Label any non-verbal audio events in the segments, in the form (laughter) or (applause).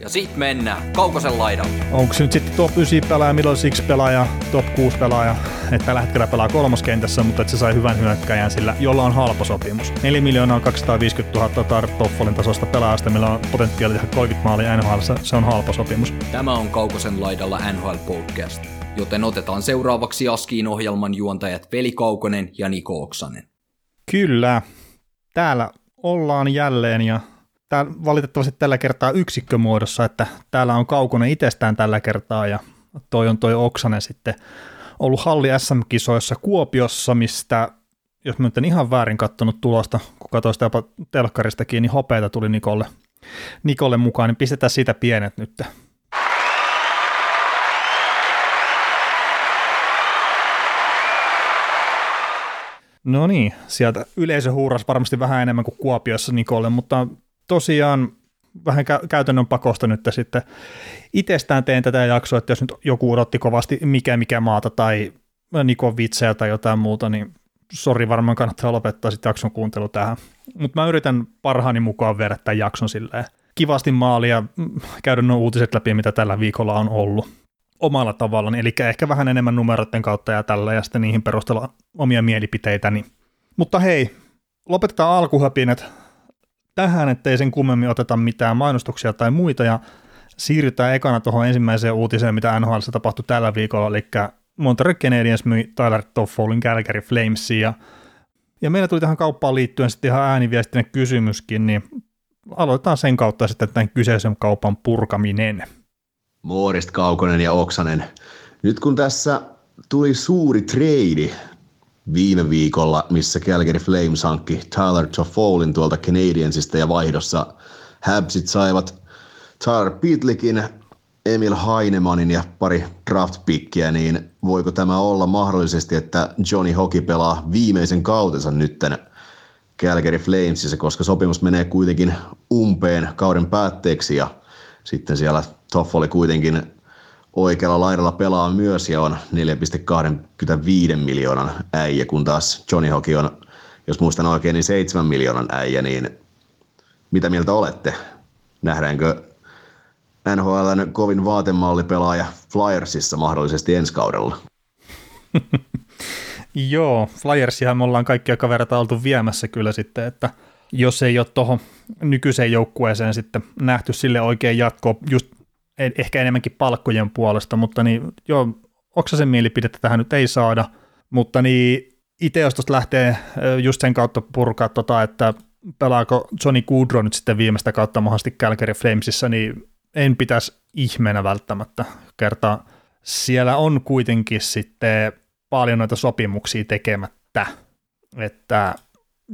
Ja sit mennään Kaukosen laidalle. Onko se nyt sitten top 9 pelaaja, middle six pelaaja, top 6 pelaaja, että tällä hetkellä pelaa kolmoskentässä, mutta että se sai hyvän hyökkäjän sillä, jolla on halpa sopimus. 4 miljoonaa 250 000 Tar Toffolin tasosta pelaajasta, millä on potentiaali tehdä 30 maalia NHL, se on halpa sopimus. Tämä on Kaukosen laidalla NHL Podcast, joten otetaan seuraavaksi Askiin ohjelman juontajat Veli Kaukonen ja Niko Oksanen. Kyllä, täällä ollaan jälleen ja tää, valitettavasti tällä kertaa yksikkömuodossa, että täällä on Kaukonen itsestään tällä kertaa ja toi on toi Oksanen sitten ollut Halli SM-kisoissa Kuopiossa, mistä jos mä nyt en ihan väärin kattonut tulosta, kun katsoin sitä jopa telkkaristakin, niin hopeita tuli Nikolle, Nikolle mukaan, niin pistetään siitä pienet nyt. No niin, sieltä yleisö huuras varmasti vähän enemmän kuin Kuopiossa Nikolle, mutta tosiaan vähän kä- käytännön pakosta nyt sitten itsestään teen tätä jaksoa, että jos nyt joku odotti kovasti mikä mikä maata tai Nikon vitsejä tai jotain muuta, niin sori varmaan kannattaa lopettaa sitten jakson kuuntelu tähän. Mutta mä yritän parhaani mukaan viedä tämän jakson silleen kivasti maalia, käydä nuo uutiset läpi, mitä tällä viikolla on ollut omalla tavallaan, eli ehkä vähän enemmän numeroiden kautta ja tällä, ja sitten niihin perustella omia mielipiteitäni. Mutta hei, lopetetaan alkuhöpinät tähän, ettei sen kummemmin oteta mitään mainostuksia tai muita, ja siirrytään ekana tuohon ensimmäiseen uutiseen, mitä NHL tapahtui tällä viikolla, eli Montreal Canadiens myi Tyler Toffolin Calgary Flamesiin, ja, ja meillä tuli tähän kauppaan liittyen sitten ihan ääniviestinen kysymyskin, niin aloitetaan sen kautta sitten tämän kyseisen kaupan purkaminen. Moorist Kaukonen ja Oksanen. Nyt kun tässä tuli suuri treidi viime viikolla, missä Calgary Flames hankki Tyler Toffolin tuolta Canadiensista ja vaihdossa Habsit saivat Tyler Pitlickin, Emil Hainemanin ja pari draftpickiä, niin voiko tämä olla mahdollisesti, että Johnny Hockey pelaa viimeisen kautensa nytten Calgary Flamesissa, koska sopimus menee kuitenkin umpeen kauden päätteeksi ja sitten siellä Toffoli kuitenkin oikealla laidalla pelaa myös ja on 4,25 miljoonan äijä, kun taas Johnny Hockey on, jos muistan oikein, niin 7 miljoonan äijä, niin mitä mieltä olette? Nähdäänkö NHLn kovin vaatemallipelaaja Flyersissa mahdollisesti ensi kaudella? (laughs) Joo, Flyersihan me ollaan kaikkia kavereita oltu viemässä kyllä sitten, että jos ei ole tuohon nykyiseen joukkueeseen sitten nähty sille oikein jatkoa, just ehkä enemmänkin palkkojen puolesta, mutta niin joo, Oksasen mielipidettä tähän nyt ei saada, mutta niin itse jos tuosta lähtee just sen kautta purkaa tota, että pelaako Johnny Goodrow nyt sitten viimeistä kautta mahdollisesti Calgary Flamesissa, niin en pitäisi ihmeenä välttämättä kertaa. Siellä on kuitenkin sitten paljon noita sopimuksia tekemättä, että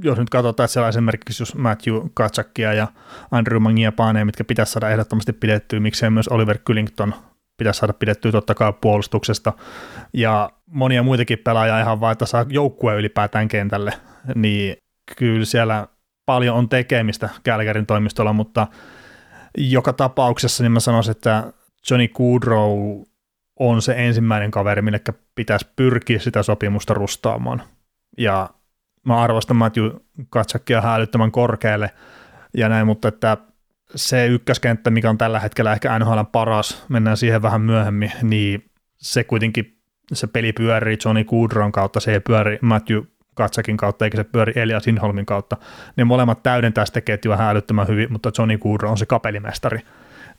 jos nyt katsotaan, että siellä esimerkiksi jos Matthew Katsakia ja Andrew Mangiapane, mitkä pitäisi saada ehdottomasti pidettyä, miksei myös Oliver Kyllington pitäisi saada pidettyä totta kai puolustuksesta, ja monia muitakin pelaajia ihan vaan, että saa joukkue ylipäätään kentälle, niin kyllä siellä paljon on tekemistä Kälkärin toimistolla, mutta joka tapauksessa niin mä sanoisin, että Johnny Goodrow on se ensimmäinen kaveri, mille pitäisi pyrkiä sitä sopimusta rustaamaan. Ja mä arvostan Matthew Katsakia ihan älyttömän korkealle ja näin, mutta että se ykköskenttä, mikä on tällä hetkellä ehkä NHL paras, mennään siihen vähän myöhemmin, niin se kuitenkin se peli pyörii Johnny Goodron kautta, se ei pyöri Matthew Katsakin kautta, eikä se pyöri Elias Inholmin kautta. Ne molemmat täydentää sitä ketjua ihan älyttömän hyvin, mutta Johnny Goodron on se kapelimestari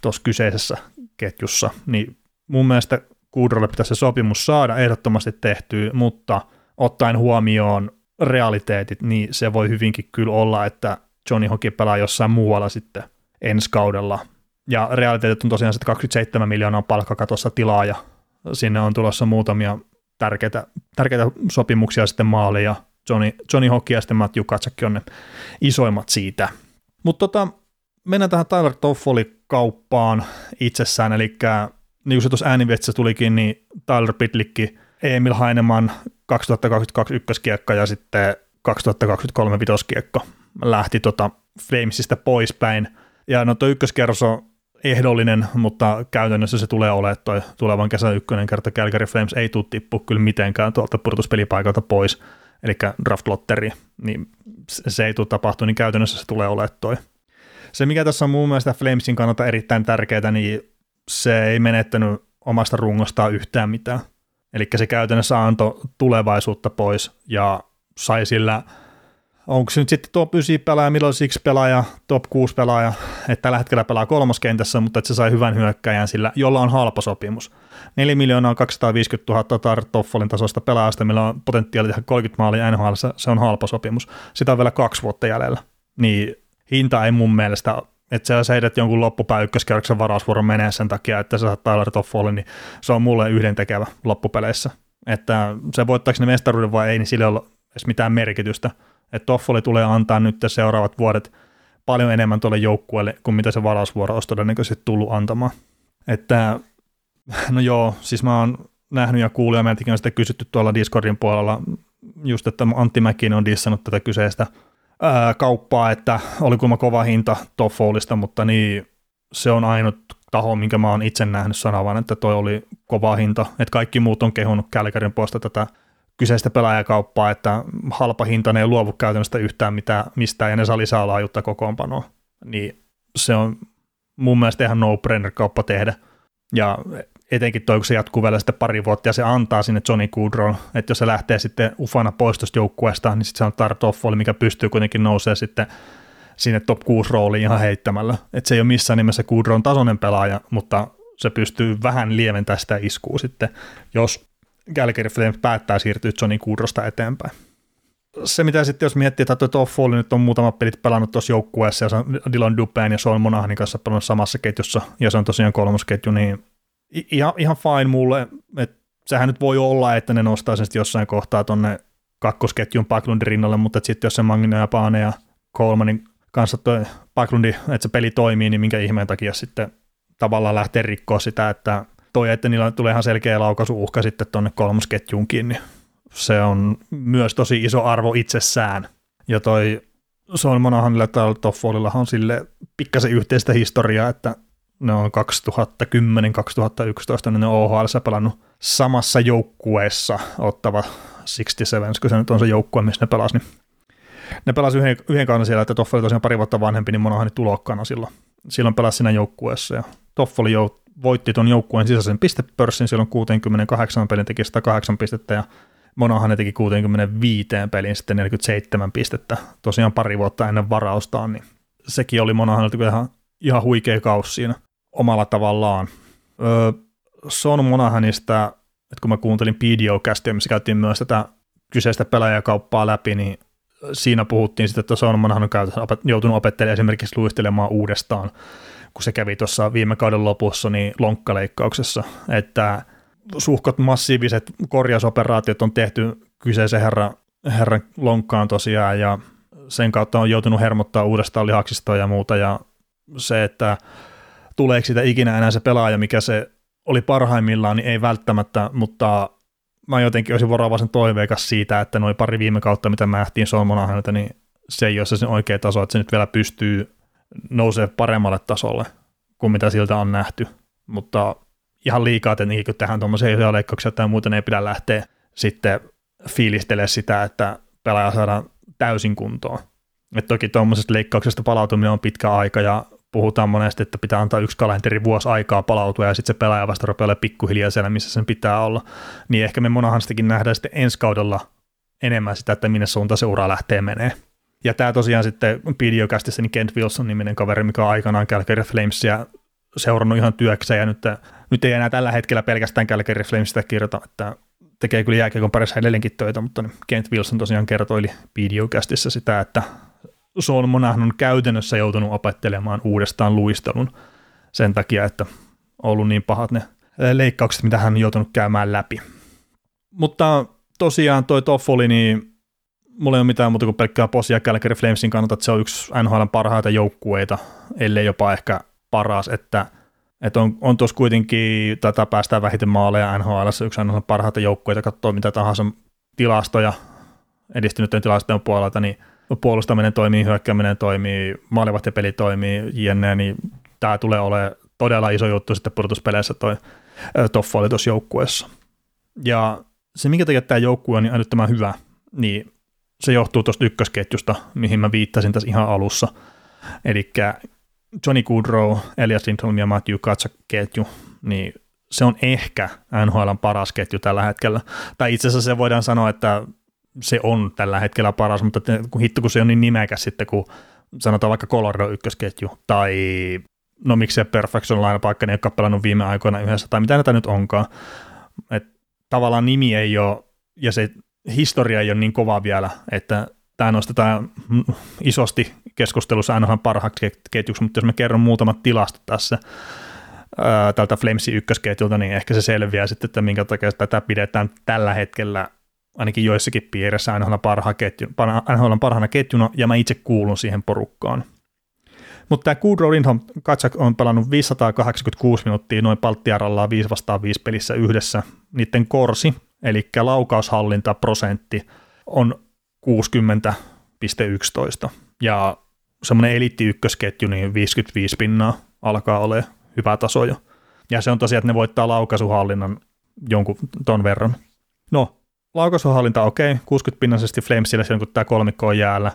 tuossa kyseisessä ketjussa, niin mun mielestä Goodrolle pitäisi se sopimus saada ehdottomasti tehtyä, mutta ottaen huomioon realiteetit, niin se voi hyvinkin kyllä olla, että Johnny Hockey pelaa jossain muualla sitten ensi kaudella. Ja realiteetit on tosiaan sitten 27 miljoonaa palkkakatossa tilaa ja sinne on tulossa muutamia tärkeitä, tärkeitä sopimuksia sitten maaliin ja Johnny, Johnny Hockey ja sitten Matthew Katsakki on ne isoimmat siitä. Mutta tota, mennään tähän Tyler Toffoli kauppaan itsessään, eli niin kuin se tuossa tulikin, niin Tyler Pitlikki, Emil Heineman 2022 ykköskiekka ja sitten 2023 vitoskiekko lähti tota Flamesista poispäin. Ja no tuo ykköskerros on ehdollinen, mutta käytännössä se tulee olemaan toi tulevan kesän ykkönen kerta Calgary Flames ei tule tippu kyllä mitenkään tuolta pudotuspelipaikalta pois, eli draft lotteri, niin se ei tule tapahtua, niin käytännössä se tulee olemaan toi. Se, mikä tässä on mun mielestä Flamesin kannalta erittäin tärkeää, niin se ei menettänyt omasta rungostaan yhtään mitään. Eli se käytännössä antoi tulevaisuutta pois ja sai sillä, onko se nyt sitten top 9 pelaaja, milloin siksi pelaaja, top 6 pelaaja, että tällä hetkellä pelaa kolmoskentässä, mutta että se sai hyvän hyökkäjän sillä, jolla on halpa sopimus. 4 miljoonaa 250 000 Tar Toffolin tasosta pelaajasta, millä on potentiaali tehdä 30 maalia NHL, se on halpa sopimus. Sitä on vielä kaksi vuotta jäljellä. Niin hinta ei mun mielestä että sä heidät jonkun loppupää ykköskerroksen varausvuoron menee sen takia, että sä saat Tyler Toffoli, niin se on mulle yhdentekevä loppupeleissä. Että se voittaako ne mestaruuden vai ei, niin sillä ei ole edes mitään merkitystä. Että Toffoli tulee antaa nyt seuraavat vuodet paljon enemmän tuolle joukkueelle kuin mitä se varausvuoro olisi todennäköisesti tullut antamaan. Että no joo, siis mä oon nähnyt ja kuullut ja meiltäkin on sitten kysytty tuolla Discordin puolella just, että Antti Mäkinen on dissannut tätä kyseistä – ää, kauppaa, että oli kuinka kova hinta Toffolista, mutta niin se on ainut taho, minkä mä oon itse nähnyt sanavan, että toi oli kova hinta, että kaikki muut on kehunut Kälkärin puolesta tätä kyseistä pelaajakauppaa, että halpa hinta ne ei luovu käytännössä yhtään mitään, mistään ja ne saa lisää laajuutta kokoonpanoa, niin se on mun mielestä ihan no-brainer kauppa tehdä. Ja etenkin toi, kun se jatkuu vielä sitten pari vuotta ja se antaa sinne Johnny Goodrow, että jos se lähtee sitten ufana pois tuosta joukkueesta, niin sitten se on Tartoffoli, mikä pystyy kuitenkin nousee sitten sinne top 6 rooliin ihan heittämällä. Että se ei ole missään nimessä Goodrown tasoinen pelaaja, mutta se pystyy vähän lieventämään sitä iskua sitten, jos Calgary Flames päättää siirtyä Johnny Goodrosta eteenpäin. Se, mitä sitten jos miettii, että Toffoli nyt on muutama pelit pelannut tuossa joukkueessa, ja se on Dylan Dupen ja Sean Monahanin kanssa pelannut samassa ketjussa, ja se on tosiaan kolmosketju, niin ihan, ihan fine mulle, että sehän nyt voi olla, että ne nostaa sen jossain kohtaa tonne kakkosketjun Paklundin rinnalle, mutta sitten jos se Magno ja Paane ja Kolmanin kanssa tuo Paklundi, että se peli toimii, niin minkä ihmeen takia sitten tavallaan lähtee rikkoa sitä, että toi, että niillä tulee ihan selkeä laukaisuuhka sitten tuonne kolmosketjuunkin, niin se on myös tosi iso arvo itsessään. Ja toi Son Monahanilla tai Toffolilla on sille pikkasen yhteistä historiaa, että ne on 2010-2011, niin ne on OHL pelannut samassa joukkueessa ottava 67, kun se nyt on se joukkue, missä ne pelasi, niin ne pelasi yhden, yhden kauden siellä, että Toffoli tosiaan pari vuotta vanhempi, niin Monahani tulokkana silloin. Silloin pelasi siinä joukkueessa ja Toffoli jou, voitti tuon joukkueen sisäisen pistepörssin, silloin 68 pelin teki 108 pistettä ja Monahan teki 65 pelin sitten 47 pistettä, tosiaan pari vuotta ennen varaustaan, niin sekin oli Monahanilta ihan, ihan huikea kausi siinä omalla tavallaan. Öö, Son Monahanista, että kun mä kuuntelin PDO-kästiä, missä käytiin myös tätä kyseistä pelaajakauppaa läpi, niin siinä puhuttiin sitten, että Son Monahan on joutunut opettelemaan esimerkiksi luistelemaan uudestaan, kun se kävi tuossa viime kauden lopussa niin lonkkaleikkauksessa, että suhkot massiiviset korjausoperaatiot on tehty kyseisen herran, herran lonkkaan tosiaan, ja sen kautta on joutunut hermottaa uudestaan lihaksistoa ja muuta, ja se, että tuleeko sitä ikinä enää se pelaaja, mikä se oli parhaimmillaan, niin ei välttämättä, mutta mä jotenkin olisin varovaisen toiveikas siitä, että noin pari viime kautta, mitä mä nähtiin Solmonahanilta, niin se ei ole se oikea taso, että se nyt vielä pystyy nousee paremmalle tasolle kuin mitä siltä on nähty, mutta ihan liikaa tietenkin, kun tehdään tuommoisia leikkauksia tai muuten ei pidä lähteä sitten fiilistele sitä, että pelaaja saadaan täysin kuntoon. Et toki tuommoisesta leikkauksesta palautuminen on pitkä aika ja puhutaan monesti, että pitää antaa yksi kalenteri vuosi aikaa palautua ja sitten se pelaaja vasta rupeaa pikkuhiljaa siellä, missä sen pitää olla. Niin ehkä me monahanstakin nähdään sitten ensi kaudella enemmän sitä, että minne suuntaan se ura lähtee menee. Ja tämä tosiaan sitten videokästissä niin Kent Wilson-niminen kaveri, mikä on aikanaan Calgary Flamesia seurannut ihan työkseen ja nyt, nyt ei enää tällä hetkellä pelkästään Calgary Flamesista kirjoita, että tekee kyllä jääkiekon parissa edelleenkin töitä, mutta niin Kent Wilson tosiaan kertoili videokästissä sitä, että Sean Monahan on käytännössä joutunut opettelemaan uudestaan luistelun sen takia, että on ollut niin pahat ne leikkaukset, mitä hän on joutunut käymään läpi. Mutta tosiaan toi Toffoli, niin mulla ei ole mitään muuta kuin pelkkää posia Calgary Flamesin kannalta, että se on yksi NHL parhaita joukkueita, ellei jopa ehkä paras, että, että on, on tuossa kuitenkin, tätä päästään vähiten maaleja NHL, yksi aina parhaita joukkueita, katsoo mitä tahansa tilastoja edistyneiden tilastojen puolelta, niin puolustaminen toimii, hyökkääminen toimii, maalivahtipeli toimii, jne, niin tämä tulee olemaan todella iso juttu sitten pudotuspeleissä toi Toffoli tuossa joukkueessa. Ja se, minkä takia tämä joukkue on niin älyttömän hyvä, niin se johtuu tuosta ykkösketjusta, mihin mä viittasin tässä ihan alussa. Eli Johnny Goodrow, Elias Lindholm ja Matthew Katsak ketju, niin se on ehkä NHLn paras ketju tällä hetkellä. Tai itse asiassa se voidaan sanoa, että se on tällä hetkellä paras, mutta kun hitto kun se on niin nimekäs sitten, kun sanotaan vaikka Colorado ykkösketju, tai no miksei Perfection Line paikka, niin ei ole pelannut viime aikoina yhdessä, tai mitä näitä nyt onkaan. Et tavallaan nimi ei ole, ja se historia ei ole niin kova vielä, että tämä nostetaan isosti keskustelussa aina parhaaksi ketjuksi, mutta jos mä kerron muutamat tilastot tässä ää, tältä Flamesin ykkösketjulta, niin ehkä se selviää sitten, että minkä takia tätä pidetään tällä hetkellä ainakin joissakin piirissä NHL, parha ketju, NHL parhaana ketjuna, ja mä itse kuulun siihen porukkaan. Mutta tämä Goodrow Lindholm Katsak on pelannut 586 minuuttia noin palttiarallaan 5 vastaan 5 pelissä yhdessä. Niiden korsi, eli laukaushallintaprosentti, on 60,11. Ja semmoinen eliitti ykkösketju, niin 55 pinnaa alkaa olla hyvä taso jo. Ja se on tosiaan, että ne voittaa laukaisuhallinnan jonkun ton verran. No, laukaisuhallinta okei, okay, 60 pinnaisesti Flamesille silloin, kun tämä kolmikko on jäällä.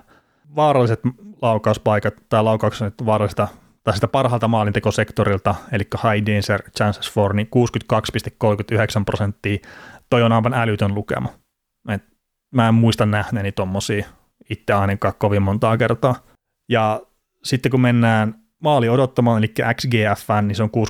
Vaaralliset laukauspaikat tai laukaukset vaarallista tai sitä parhaalta maalintekosektorilta, eli high danger chances for, niin 62,39 prosenttia. Toi on aivan älytön lukema. Et mä en muista nähneeni tommosia itse ainakaan kovin montaa kertaa. Ja sitten kun mennään maali odottamaan, eli XGF, niin se on 61,71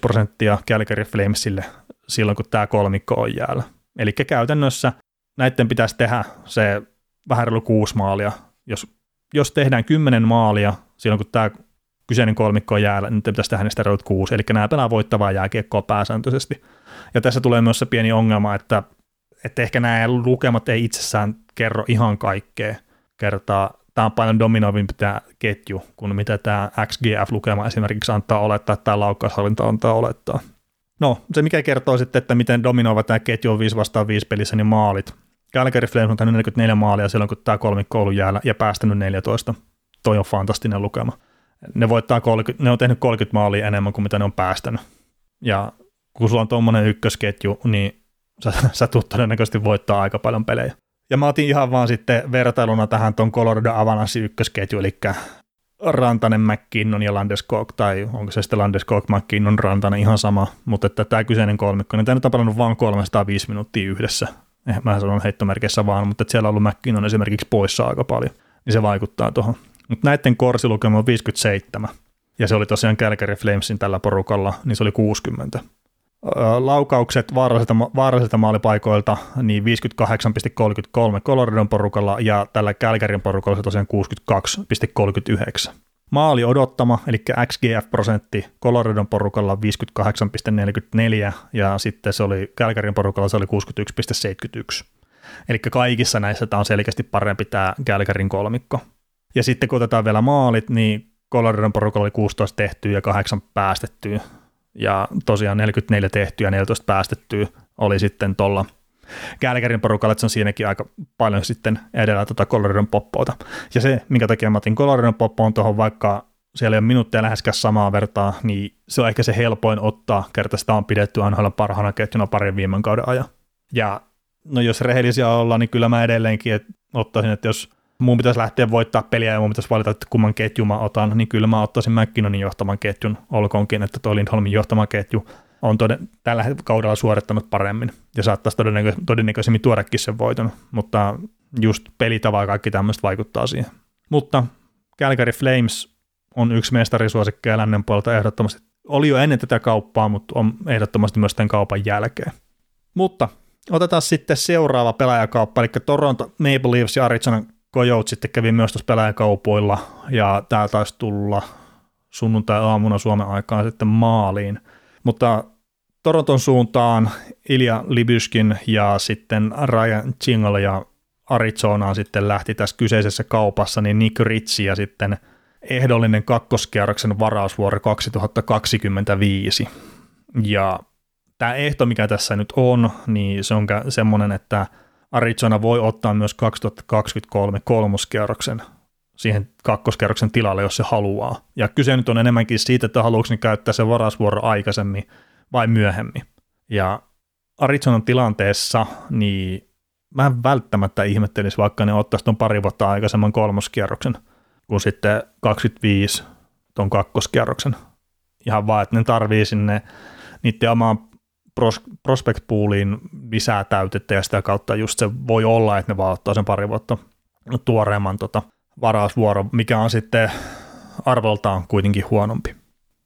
prosenttia Calgary Flamesille silloin, kun tämä kolmikko on jäällä. Eli käytännössä näiden pitäisi tehdä se vähän reilu kuusi maalia. Jos, jos tehdään kymmenen maalia silloin, kun tämä kyseinen kolmikko on jäällä, niin pitäisi tehdä niistä reilut kuusi. Eli nämä pelaa voittavaa jääkiekkoa pääsääntöisesti. Ja tässä tulee myös se pieni ongelma, että, että ehkä nämä lukemat ei itsessään kerro ihan kaikkea kertaa. Tämä on paljon dominoivimpi tämä ketju, kuin mitä tämä XGF-lukema esimerkiksi antaa olettaa, tämä laukkaushallinta antaa olettaa. No, se mikä kertoo sitten, että miten dominoiva tämä ketju on 5 vastaan 5 pelissä, niin maalit. Calgary Flames on tehnyt 44 maalia silloin, kun tämä kolmikko ollut jäällä ja päästänyt 14. Toi on fantastinen lukema. Ne, voittaa 30, ne on tehnyt 30 maalia enemmän kuin mitä ne on päästänyt. Ja kun sulla on tuommoinen ykkösketju, niin sä, sä tulet todennäköisesti voittaa aika paljon pelejä. Ja mä otin ihan vaan sitten vertailuna tähän tuon Colorado Avalanche ykkösketju, eli Rantanen, McKinnon ja Landeskog, tai onko se sitten Landeskog, McKinnon, Rantanen, ihan sama, mutta että tämä kyseinen kolmikko, niin tämä nyt on pelannut vain 305 minuuttia yhdessä, eh, mä sanon heittomerkissä vaan, mutta että siellä on ollut McKinnon esimerkiksi poissa aika paljon, niin se vaikuttaa tuohon. Mutta näiden korsilukema on 57, ja se oli tosiaan Calgary Flamesin tällä porukalla, niin se oli 60 laukaukset vaarallisilta, vaarallisilta maalipaikoilta niin 58,33 Coloradon porukalla ja tällä Kälkärin porukalla se tosiaan 62,39. Maali odottama, eli XGF-prosentti Coloradon porukalla 58,44 ja sitten se oli Kälkärin porukalla se oli 61,71. Eli kaikissa näissä tämä on selkeästi parempi tämä Kälkärin kolmikko. Ja sitten kun otetaan vielä maalit, niin Coloradon porukalla oli 16 tehtyä ja 8 päästettyä ja tosiaan 44 tehtyä ja 14 päästettyä oli sitten tuolla Kälkärin porukalla, että se on siinäkin aika paljon sitten edellä tuota Coloradon poppouta. Ja se, minkä takia mä otin Coloradon poppoon tuohon, vaikka siellä ei ole minuutteja läheskään samaa vertaa, niin se on ehkä se helpoin ottaa, kerta sitä on pidetty aina parhaana ketjuna parin viime kauden ajan. Ja no jos rehellisiä ollaan, niin kyllä mä edelleenkin että ottaisin, että jos mun pitäisi lähteä voittaa peliä ja mun pitäisi valita, että kumman ketjun mä otan, niin kyllä mä ottaisin McKinnonin johtaman ketjun, olkoonkin, että toi Lindholmin johtama ketju on toden, tällä kaudella suorittanut paremmin ja saattaisi todennäkö, todennäköisemmin tuodakin sen voiton, mutta just pelitava ja kaikki tämmöistä vaikuttaa siihen. Mutta Calgary Flames on yksi mestarisuosikkeja lännen puolelta ehdottomasti. Oli jo ennen tätä kauppaa, mutta on ehdottomasti myös tämän kaupan jälkeen. Mutta otetaan sitten seuraava pelaajakauppa, eli Toronto Maple Leafs ja Arizona Coyote sitten kävi myös tuossa pelaajakaupoilla, ja tämä taisi tulla sunnuntai-aamuna Suomen aikaan sitten maaliin. Mutta Toronton suuntaan Ilja Libyskin ja sitten Ryan Chingle ja Arizonaan sitten lähti tässä kyseisessä kaupassa, niin Nick Ritchie ja sitten ehdollinen kakkoskierroksen varausvuoro 2025. Ja tämä ehto, mikä tässä nyt on, niin se on semmoinen, että Arizona voi ottaa myös 2023 kolmoskierroksen siihen kakkoskerroksen tilalle, jos se haluaa. Ja kyse nyt on enemmänkin siitä, että haluatko ne käyttää se varausvuoro aikaisemmin vai myöhemmin. Ja Arizonan tilanteessa, niin mä en välttämättä ihmettelisi, vaikka ne ottaisi tuon pari vuotta aikaisemman kolmoskierroksen, kuin sitten 25 tuon kakkoskierroksen. Ihan vaan, että ne tarvii sinne niiden omaan pros- prospect pooliin lisää täytettä ja sitä kautta just se voi olla, että ne vaan ottaa sen pari vuotta tuoreemman tota, varausvuoro, mikä on sitten arvoltaan kuitenkin huonompi.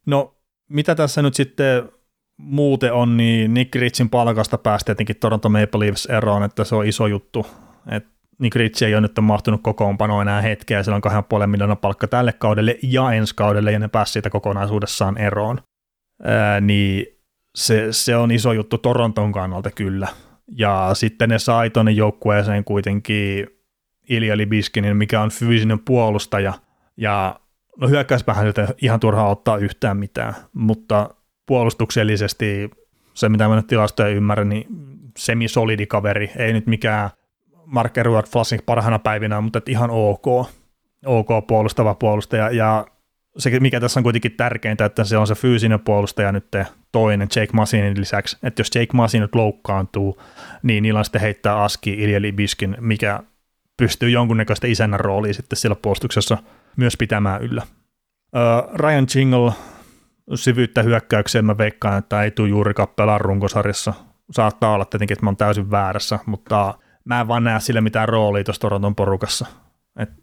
No, mitä tässä nyt sitten muuten on, niin Nick Ritsin palkasta päästi tietenkin Toronto Maple Leafs eroon, että se on iso juttu. Et Nick Ritsi ei ole nyt mahtunut kokoonpanoon enää hetkeä, ja sillä on 2,5 miljoonaa palkka tälle kaudelle ja ensi kaudelle, ja ne pääsi siitä kokonaisuudessaan eroon. Ää, niin se, se, on iso juttu Toronton kannalta kyllä. Ja sitten ne sai tuonne joukkueeseen kuitenkin Ilja Libiskinin, mikä on fyysinen puolustaja, ja no hyökkäyspäähän ihan turhaa ottaa yhtään mitään, mutta puolustuksellisesti se, mitä mä nyt tilastoja ymmärrän, niin semisolidi kaveri, ei nyt mikään Mark Edward Flassing parhaana päivinä, mutta ihan ok, ok puolustava puolustaja, ja se, mikä tässä on kuitenkin tärkeintä, että se on se fyysinen puolustaja nyt toinen Jake Masinin lisäksi, että jos Jake Masin nyt loukkaantuu, niin niillä on sitten heittää Aski Ilja Libiskin, mikä pystyy jonkunnäköistä isännän roolia sitten siellä puolustuksessa myös pitämään yllä. Uh, Ryan Jingle syvyyttä hyökkäykseen mä veikkaan, että ei tule juurikaan pelaa runkosarjassa. Saattaa olla tietenkin, että mä oon täysin väärässä, mutta mä en vaan näe sille mitään roolia tuossa Toronton porukassa. Että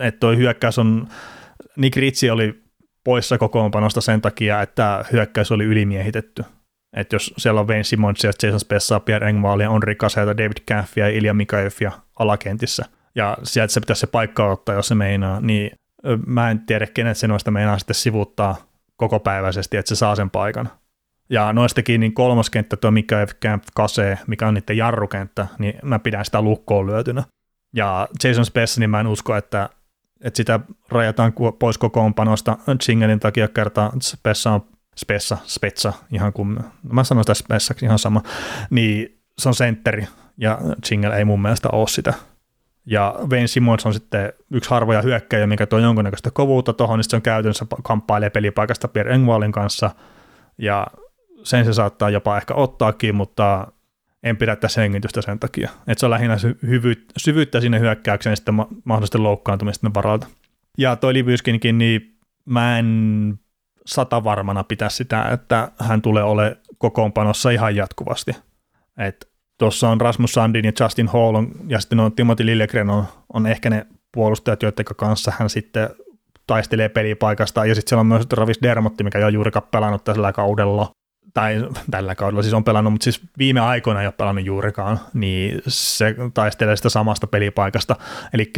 et toi hyökkäys on, Nick Ritchie oli poissa kokoonpanosta sen takia, että hyökkäys oli ylimiehitetty. Että jos siellä on Wayne Simmons ja Jason Spessa, Pierre Engvall ja Henri Kaseta, David Caffey ja Ilja Mikaevia alakentissä, ja sieltä se pitäisi se paikka ottaa, jos se meinaa, niin mä en tiedä, kenet se noista meinaa sitten sivuttaa kokopäiväisesti, että se saa sen paikan. Ja noistakin niin kolmoskenttä, tuo Mikael Camp Kase, mikä on niiden jarrukenttä, niin mä pidän sitä lukkoon lyötynä. Ja Jason Spess, niin mä en usko, että, että sitä rajataan pois kokoonpanosta Chingelin takia kertaa Spessa on Spessa, Spetsa, ihan kun mä sanon sitä Spessaksi ihan sama, niin se on sentteri, ja Chingel ei mun mielestä ole sitä. Ja Wayne Simmons on sitten yksi harvoja hyökkäjä, mikä tuo jonkunnäköistä kovuutta tuohon, niin se on käytännössä kamppailee pelipaikasta Pierre Engvallin kanssa, ja sen se saattaa jopa ehkä ottaakin, mutta en pidä tässä hengitystä sen takia. Että se on lähinnä syvyyttä, sinne hyökkäykseen sitten mahdollisesti loukkaantumista varalta. Ja toi Libyskinkin, niin mä en sata varmana pitää sitä, että hän tulee ole kokoonpanossa ihan jatkuvasti. Että Tuossa on Rasmus Sandin ja Justin Hall on, ja sitten on Timothy Lillegren on, on ehkä ne puolustajat, joiden kanssa hän sitten taistelee pelipaikasta. Ja sitten siellä on myös Travis Dermotti, mikä ei ole juurikaan pelannut tällä kaudella. Tai tällä kaudella siis on pelannut, mutta siis viime aikoina ei ole pelannut juurikaan, niin se taistelee sitä samasta pelipaikasta. Eli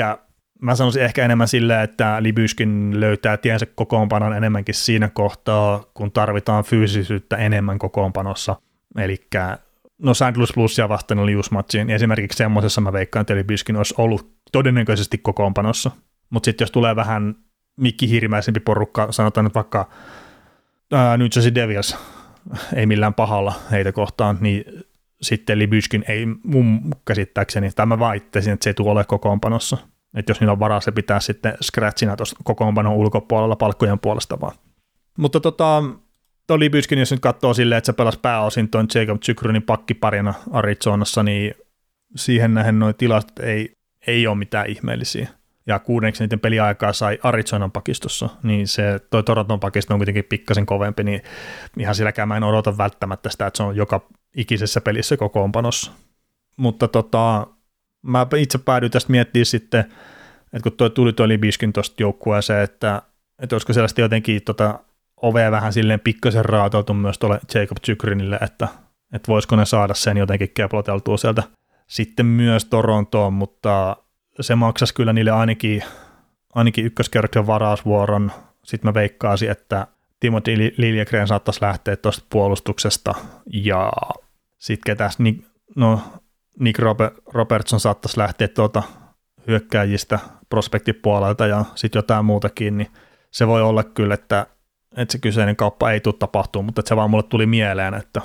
mä sanoisin ehkä enemmän silleen, että Libyskin löytää tiensä kokoonpanon enemmänkin siinä kohtaa, kun tarvitaan fyysisyyttä enemmän kokoonpanossa. Eli no St. Louis Plusia vastaan oli just niin esimerkiksi semmoisessa mä veikkaan, että Biskin olisi ollut todennäköisesti kokoonpanossa. Mutta sitten jos tulee vähän mikkihirmäisempi porukka, sanotaan nyt vaikka ää, New Jersey Devils, ei millään pahalla heitä kohtaan, niin sitten Libyskin ei mun käsittääkseni, tai mä vaittaisin, että se ei tule ole kokoonpanossa. Että jos niillä on varaa, se pitää sitten scratchina tuossa kokoonpanon ulkopuolella palkkojen puolesta vaan. Mutta tota, tuo Libyskin, jos nyt katsoo silleen, että se pelasi pääosin tuon Jacob Chykrunin pakkiparina Arizonassa, niin siihen nähden noin tilastot ei, ei ole mitään ihmeellisiä. Ja kuudenneksi niiden peliaikaa sai Arizonan pakistossa, niin se toi Toronton pakisto on kuitenkin pikkasen kovempi, niin ihan silläkään mä en odota välttämättä sitä, että se on joka ikisessä pelissä kokoonpanossa. Mutta tota, mä itse päädyin tästä miettimään sitten, että kun toi tuli tuo Libiskin tuosta joukkueeseen, että, että olisiko sellaista jotenkin tota, ovea vähän silleen pikkasen raatoitu myös tuolle Jacob Chykrinille, että, että voisiko ne saada sen jotenkin keploteltua sieltä sitten myös Torontoon, mutta se maksaisi kyllä niille ainakin, ainakin ykköskerroksen varausvuoron. Sitten mä veikkaisin, että Timothy Liljegren saattaisi lähteä tuosta puolustuksesta ja sitten ketäs, no Nick Robertson saattaisi lähteä tuota hyökkääjistä prospektipuolelta ja sitten jotain muutakin, niin se voi olla kyllä, että, että se kyseinen kauppa ei tule tapahtumaan, mutta se vaan mulle tuli mieleen, että,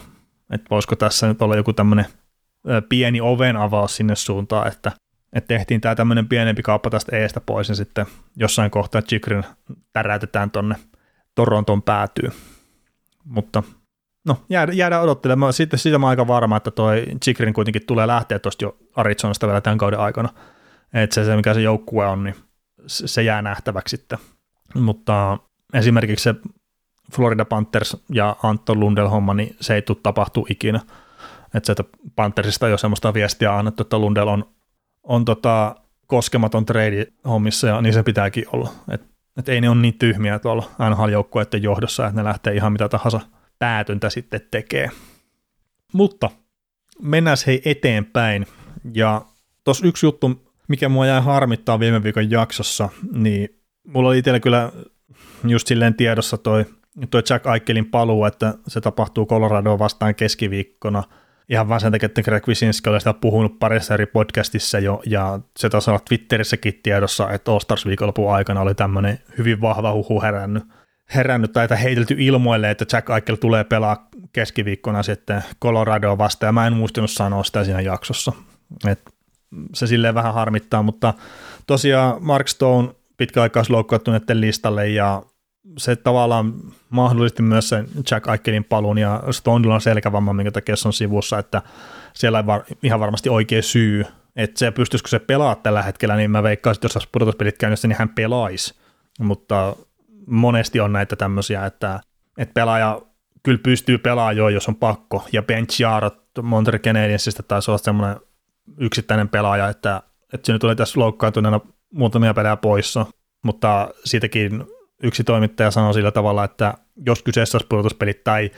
että voisiko tässä nyt olla joku tämmöinen pieni oven avaus sinne suuntaan, että, että tehtiin tämä tämmöinen pienempi kauppa tästä eestä pois ja sitten jossain kohtaa Chikrin täräytetään tonne Toronton päätyy. Mutta no, jäädään, jäädään odottelemaan. Sitten siitä mä aika varma, että toi Chikrin kuitenkin tulee lähteä tuosta jo Arizonasta vielä tämän kauden aikana. Että se, se, mikä se joukkue on, niin se jää nähtäväksi sitten. Mutta esimerkiksi se Florida Panthers ja Antto Lundell homma, niin se ei tule tapahtua ikinä. Että se, että Panthersista jo semmoista viestiä annettu, että Lundell on, on tota, koskematon trade hommissa, ja niin se pitääkin olla. Et, et ei ne ole niin tyhmiä tuolla NHL-joukkueiden johdossa, että ne lähtee ihan mitä tahansa päätöntä sitten tekee. Mutta mennään hei eteenpäin. Ja tuossa yksi juttu, mikä mua jäi harmittaa viime viikon jaksossa, niin mulla oli itsellä kyllä just silleen tiedossa toi, toi Jack Aikelin paluu, että se tapahtuu Coloradoa vastaan keskiviikkona – ihan vaan sen takia, että Greg Wysinski oli sitä puhunut parissa eri podcastissa jo, ja se taisi olla Twitterissäkin tiedossa, että All Stars viikonlopun aikana oli tämmöinen hyvin vahva huhu herännyt, herännyt tai heitelty ilmoille, että Jack Eichel tulee pelaa keskiviikkona sitten Coloradoa vastaan, ja mä en muistunut sanoa sitä siinä jaksossa. Et se silleen vähän harmittaa, mutta tosiaan Mark Stone pitkäaikaisloukkaantuneiden listalle, ja se tavallaan mahdollisti myös sen Jack Aikelin palun ja Stonella on selkävamma, minkä takia se on sivussa, että siellä ei var, ihan varmasti oikea syy, että se pystyisikö se pelaa tällä hetkellä, niin mä veikkaisin, että jos olisi pudotuspelit käynnissä, niin hän pelaisi, mutta monesti on näitä tämmöisiä, että, että pelaaja kyllä pystyy pelaamaan jo, jos on pakko, ja Ben Chiarot Montreal Canadiensista taisi olla semmoinen yksittäinen pelaaja, että, että se nyt oli tässä loukkaantuneena muutamia pelejä poissa, mutta siitäkin yksi toimittaja sanoi sillä tavalla, että jos kyseessä olisi pudotuspelit tai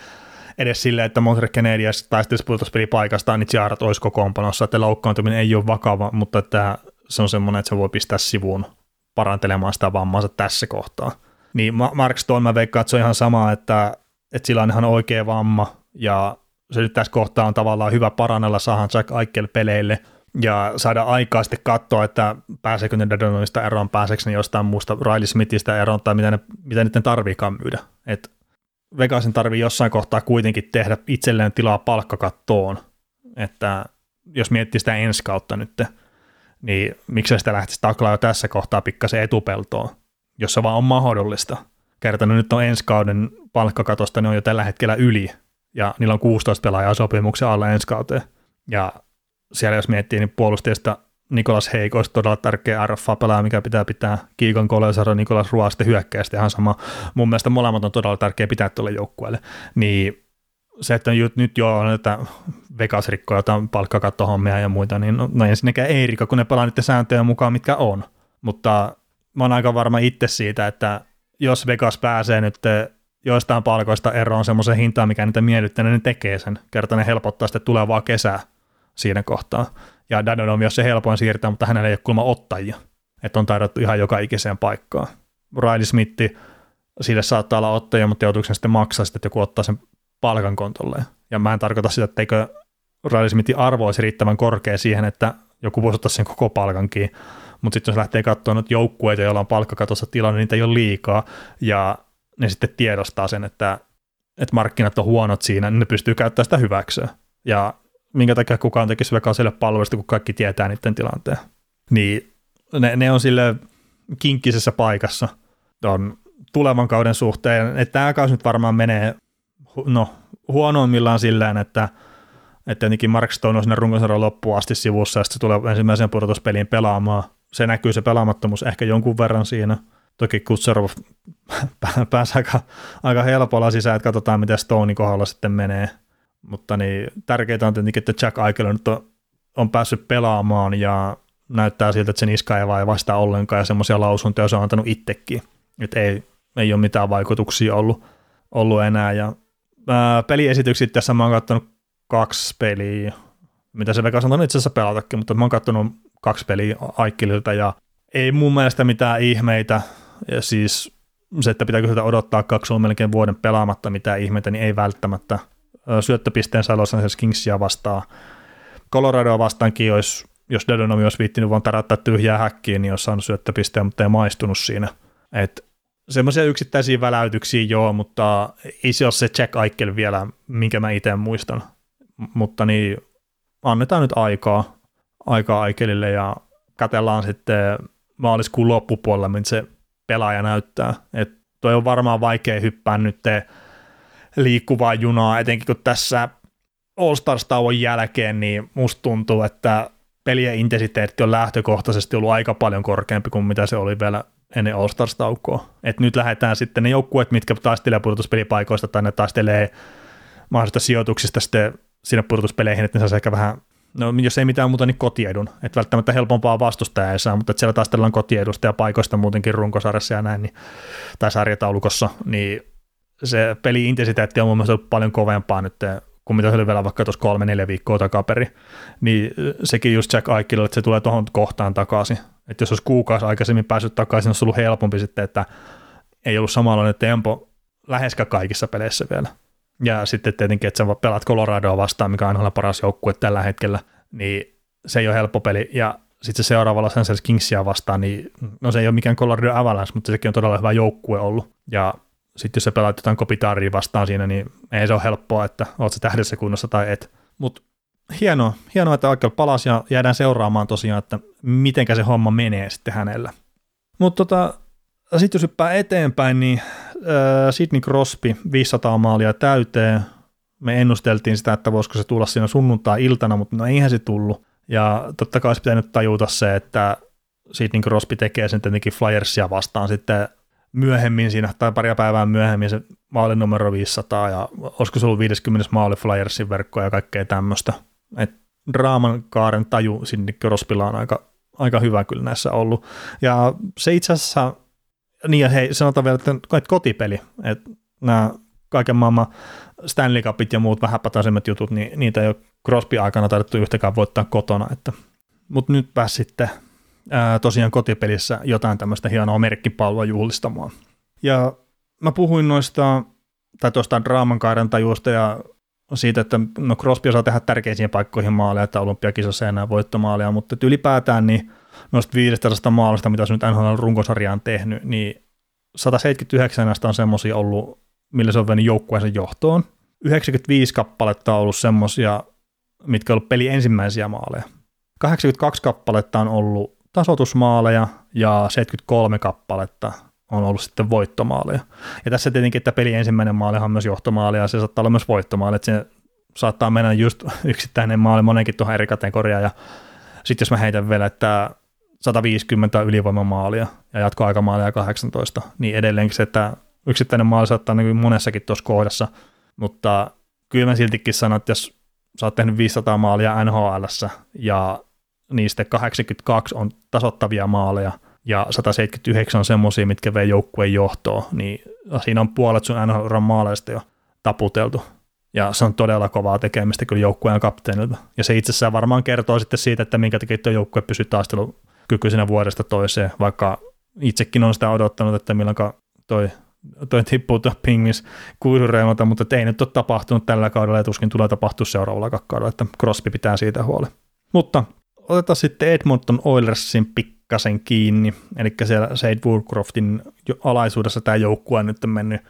edes silleen, että Montreal Canadiens taistelisi pudotuspelipaikastaan, niin Chiarat olisi kokoonpanossa, että loukkaantuminen ei ole vakava, mutta että se on semmoinen, että se voi pistää sivuun parantelemaan sitä vammaansa tässä kohtaa. Niin Mark Stone, mä veikkaan, että se on ihan sama, että, että sillä on ihan oikea vamma, ja se nyt tässä kohtaa on tavallaan hyvä parannella saadaan Jack Eichel peleille, ja saada aikaa sitten katsoa, että pääseekö ne Dadonista eroon, pääseekö ne jostain muusta Riley Smithistä eroon, tai mitä, ne, mitä niiden tarviikaan myydä. Et Vegasin tarvii jossain kohtaa kuitenkin tehdä itselleen tilaa palkkakattoon, että jos miettii sitä ensi kautta nyt, niin miksei sitä lähtisi taklaa jo tässä kohtaa pikkasen etupeltoon, jos se vaan on mahdollista. Kertanut nyt on ensi kauden palkkakatosta, ne on jo tällä hetkellä yli, ja niillä on 16 pelaajaa sopimuksen alla ensi kauteen. Ja siellä jos miettii, niin puolustajista Nikolas Heiko olisi todella tärkeä RFA-pelaaja, mikä pitää pitää Kiikon Kolesaro, Nikolas Ruoa sitten hyökkäistä ihan sama. Mun mielestä molemmat on todella tärkeä pitää tuolle joukkueelle. Niin se, että nyt jo on, että Vegas rikkoo jotain palkkakattohommia ja muita, niin no, no ensinnäkään ei rikko, kun ne pelaa niiden sääntöjen mukaan, mitkä on. Mutta mä oon aika varma itse siitä, että jos Vegas pääsee nyt joistain palkoista eroon semmoisen hintaan, mikä niitä miellyttää, niin ne tekee sen. Kerta ne helpottaa sitten tulevaa kesää siinä kohtaa. Ja Dadon on myös se helpoin siirtää, mutta hänellä ei ole kulma ottajia. Että on taidottu ihan joka ikiseen paikkaan. Riley Smith, sille saattaa olla ottajia, mutta joutuuko sen sitten maksaa sitten, että joku ottaa sen palkan kontolle. Ja mä en tarkoita sitä, että eikö Riley Smithin arvo olisi riittävän korkea siihen, että joku voisi ottaa sen koko palkankin. Mutta sitten jos lähtee katsomaan nyt joukkueita, joilla on palkkakatossa tilanne, niin niitä ei ole liikaa. Ja ne sitten tiedostaa sen, että, että markkinat on huonot siinä, niin ne pystyy käyttämään sitä hyväkseen. Ja minkä takia kukaan tekisi Vegasille palvelusta, kun kaikki tietää niiden tilanteen. Niin ne, ne on sille kinkkisessä paikassa on tulevan kauden suhteen, että tämä kausi nyt varmaan menee no, huonoimmillaan silleen, että että tietenkin Mark Stone on sinne runkosarjan loppuun asti sivussa ja sitten se tulee ensimmäisen pudotuspeliin pelaamaan. Se näkyy se pelaamattomuus ehkä jonkun verran siinä. Toki Kutserov (laughs) pääsi aika, aika helpolla sisään, että katsotaan miten Stonein kohdalla sitten menee mutta niin, tärkeintä on tietenkin, että Jack Eichel nyt on, on päässyt pelaamaan ja näyttää siltä, että sen iska ei vai vastaa ollenkaan ja semmoisia lausuntoja se on antanut itsekin, että ei, ei ole mitään vaikutuksia ollut, ollut enää. Ja ää, peliesityksiä tässä mä oon katsonut kaksi peliä, mitä se Vegas on itse asiassa pelatakin, mutta mä oon katsonut kaksi peliä Aikkelilta ja ei mun mielestä mitään ihmeitä, ja siis se, että pitääkö sitä odottaa kaksi on melkein vuoden pelaamatta mitään ihmeitä, niin ei välttämättä syöttöpisteen Los Angeles Kingsia vastaan. Coloradoa vastaankin olisi, jos Dedonomi olisi viittinyt vaan tarattaa tyhjää häkkiin, niin olisi saanut syöttöpisteen, mutta ei maistunut siinä. Et semmoisia yksittäisiä väläytyksiä joo, mutta ei se ole se Jack Eichel vielä, minkä mä itse muistan. Mutta niin, annetaan nyt aikaa, aikaa Eichelille ja katellaan sitten maaliskuun loppupuolella, mitä se pelaaja näyttää. Et toi on varmaan vaikea hyppää nyt liikkuvaa junaa, etenkin kun tässä All Stars-tauon jälkeen, niin musta tuntuu, että pelien intensiteetti on lähtökohtaisesti ollut aika paljon korkeampi kuin mitä se oli vielä ennen All Stars-taukoa. Et nyt lähdetään sitten ne joukkueet, mitkä taistelee pudotuspelipaikoista tai ne taistelee mahdollisista sijoituksista sitten sinne pudotuspeleihin, että ne saa ehkä vähän, no jos ei mitään muuta, niin kotiedun. Että välttämättä helpompaa vastustajaa ei saa, mutta että siellä taistellaan kotiedusta ja paikoista muutenkin runkosarjassa ja näin, niin, tai sarjataulukossa, niin se peli-intensiteetti on mun mielestä ollut paljon kovempaa nyt kuin mitä se oli vielä vaikka tuossa kolme, neljä viikkoa takaperi, niin sekin just Jack Aikille, että se tulee tuohon kohtaan takaisin. Että jos olisi kuukausi aikaisemmin päässyt takaisin, olisi ollut helpompi sitten, että ei ollut samanlainen tempo läheskään kaikissa peleissä vielä. Ja sitten tietenkin, että sä pelaat Coloradoa vastaan, mikä on aina paras joukkue tällä hetkellä, niin se ei ole helppo peli. Ja sitten se seuraavalla Los Kingsia vastaan, niin no se ei ole mikään Colorado Avalanche, mutta sekin on todella hyvä joukkue ollut. Ja sitten jos sä pelaat jotain kopitaaria vastaan siinä, niin ei se ole helppoa, että oot sä tähdessä kunnossa tai et. Mutta hienoa, hienoa, että oikein palasi ja jäädään seuraamaan tosiaan, että mitenkä se homma menee sitten hänellä. Mutta tota, sitten jos hyppää eteenpäin, niin äh, Sidney Crosby 500 maalia täyteen. Me ennusteltiin sitä, että voisiko se tulla siinä sunnuntai-iltana, mutta no eihän se tullut. Ja totta kai olisi pitänyt tajuta se, että Sidney Crosby tekee sen tietenkin Flyersia vastaan sitten myöhemmin siinä, tai paria päivää myöhemmin se maali numero 500, ja olisiko se ollut 50 maali Flyersin verkkoa ja kaikkea tämmöistä. Et draaman kaaren taju sinne Crosbylla on aika, aika hyvä kyllä näissä ollut. Ja se itse asiassa, niin ja hei, sanotaan vielä, että kotipeli, että nämä kaiken maailman Stanley Cupit ja muut vähäpätäisemmät jutut, niin niitä ei ole Crosby aikana taidettu yhtäkään voittaa kotona, mutta nyt pääsi sitten ää, tosiaan kotipelissä jotain tämmöistä hienoa merkkipalloa juhlistamaan. Ja mä puhuin noista, tai tuosta draaman tajuusta ja siitä, että no Crosby osaa tehdä tärkeisiin paikkoihin maaleja, että olympiakisassa ei enää voittomaalia, mutta ylipäätään niin noista 500 maalista, mitä se nyt NHL runkosarjaan on tehnyt, niin 179 näistä on semmoisia ollut, millä se on vienyt joukkueensa johtoon. 95 kappaletta on ollut semmoisia, mitkä on ollut peli ensimmäisiä maaleja. 82 kappaletta on ollut tasotusmaaleja ja 73 kappaletta on ollut sitten voittomaaleja. Ja tässä tietenkin, että peli ensimmäinen maali on myös johtomaali ja se saattaa olla myös voittomaali, että se saattaa mennä just yksittäinen maali monenkin tuohon eri kategoriaan ja sitten jos mä heitän vielä, että 150 ylivoimamaalia ja jatkoaikamaalia 18, niin edelleenkin se, että yksittäinen maali saattaa niin monessakin tuossa kohdassa, mutta kyllä mä siltikin sanon, että jos sä oot tehnyt 500 maalia NHL ja niistä 82 on tasottavia maaleja ja 179 on semmoisia, mitkä vei joukkueen johtoon, niin siinä on puolet sun NHL maaleista jo taputeltu. Ja se on todella kovaa tekemistä kyllä joukkueen kapteenilta. Ja se itsessään varmaan kertoo sitten siitä, että minkä takia tuo joukkue pysyy taistelukykyisenä vuodesta toiseen, vaikka itsekin on sitä odottanut, että milloin toi, toi tippuu tuo pingis kuilureunalta, mutta ei nyt ole tapahtunut tällä kaudella ja tuskin tulee tapahtua seuraavalla kaudella, että Crosby pitää siitä huolen. Mutta otetaan sitten Edmonton Oilersin pikkasen kiinni, eli siellä Sade Woodcroftin alaisuudessa tämä joukkue on nyt mennyt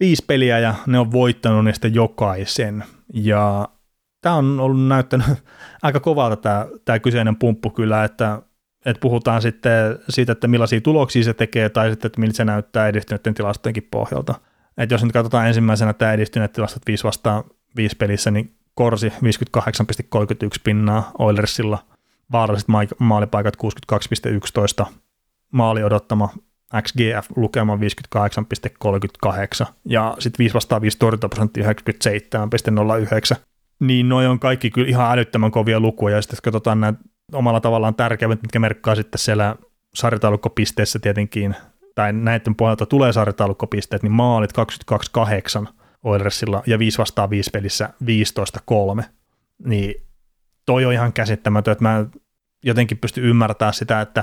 viisi peliä ja ne on voittanut niistä jokaisen. Ja tämä on ollut näyttänyt (laughs) aika kovalta tämä, tämä kyseinen pumppu kyllä, että, että puhutaan sitten siitä, että millaisia tuloksia se tekee tai sitten, että miltä se näyttää edistyneiden tilastojenkin pohjalta. Että jos nyt katsotaan ensimmäisenä tämä edistyneet tilastot 5 vastaan 5 pelissä, niin Korsi 58,31 pinnaa Oilersilla – vaaralliset maalipaikat 62,11, maali odottama XGF-lukema 58,38 ja sitten 5 vastaan 5 torjuntaprosentti 97,09. Niin noi on kaikki kyllä ihan älyttömän kovia lukuja ja sitten katsotaan nämä omalla tavallaan tärkeimmät, mitkä merkkaa sitten siellä sarjataulukkopisteessä tietenkin, tai näiden pohjalta tulee sarjataulukkopisteet, niin maalit 22,8 Oilersilla ja 5 vastaan 5 pelissä 15,3. Niin toi on ihan käsittämätön, että mä jotenkin pysty ymmärtämään sitä, että,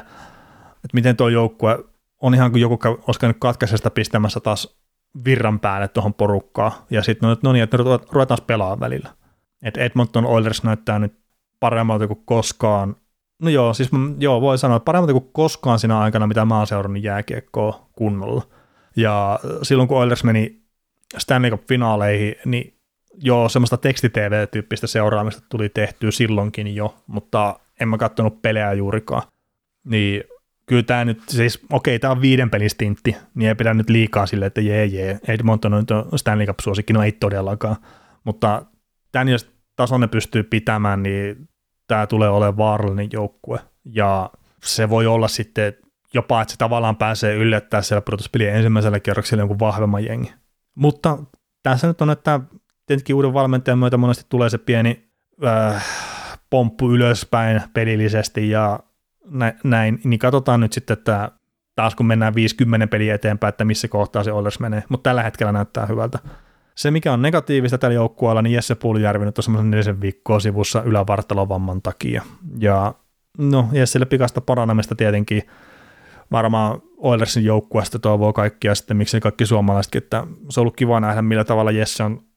että miten tuo joukkue on ihan kuin joku olisi käynyt katkaisesta pistämässä taas virran päälle tuohon porukkaan, ja sitten no, no niin, että ruvetaan pelaamaan välillä. että Edmonton Oilers näyttää nyt paremmalta kuin koskaan. No joo, siis joo, voi sanoa, että paremmalta kuin koskaan siinä aikana, mitä mä oon seurannut jääkiekkoa kunnolla. Ja silloin kun Oilers meni Stanley Cup-finaaleihin, niin joo, semmoista teksti-TV-tyyppistä seuraamista tuli tehtyä silloinkin jo, mutta en mä katsonut pelejä juurikaan. Niin kyllä tämä nyt, siis okei, tämä on viiden pelin stintti, niin ei pidä nyt liikaa sille, että jee jee, Edmonton on Stanley Cup-suosikki, no ei todellakaan, mutta tämän jos tason ne pystyy pitämään, niin tämä tulee olemaan vaarallinen joukkue, ja se voi olla sitten jopa, että se tavallaan pääsee yllättää siellä pudotuspelien ensimmäisellä kierroksella jonkun vahvemman jengi. Mutta tässä nyt on, että tietenkin uuden valmentajan myötä monesti tulee se pieni äh, pomppu ylöspäin pelillisesti ja näin, niin katsotaan nyt sitten, että taas kun mennään 50 peliä eteenpäin, että missä kohtaa se Oilers menee, mutta tällä hetkellä näyttää hyvältä. Se, mikä on negatiivista tällä joukkueella, niin Jesse Puljärvi nyt on semmoisen neljäsen viikkoa sivussa ylävartalovamman takia. Ja no, Jesselle pikasta paranemista tietenkin varmaan Oilersin joukkueesta toivoo kaikkia sitten, miksi kaikki suomalaisetkin, että se on ollut kiva nähdä, millä tavalla Jesse on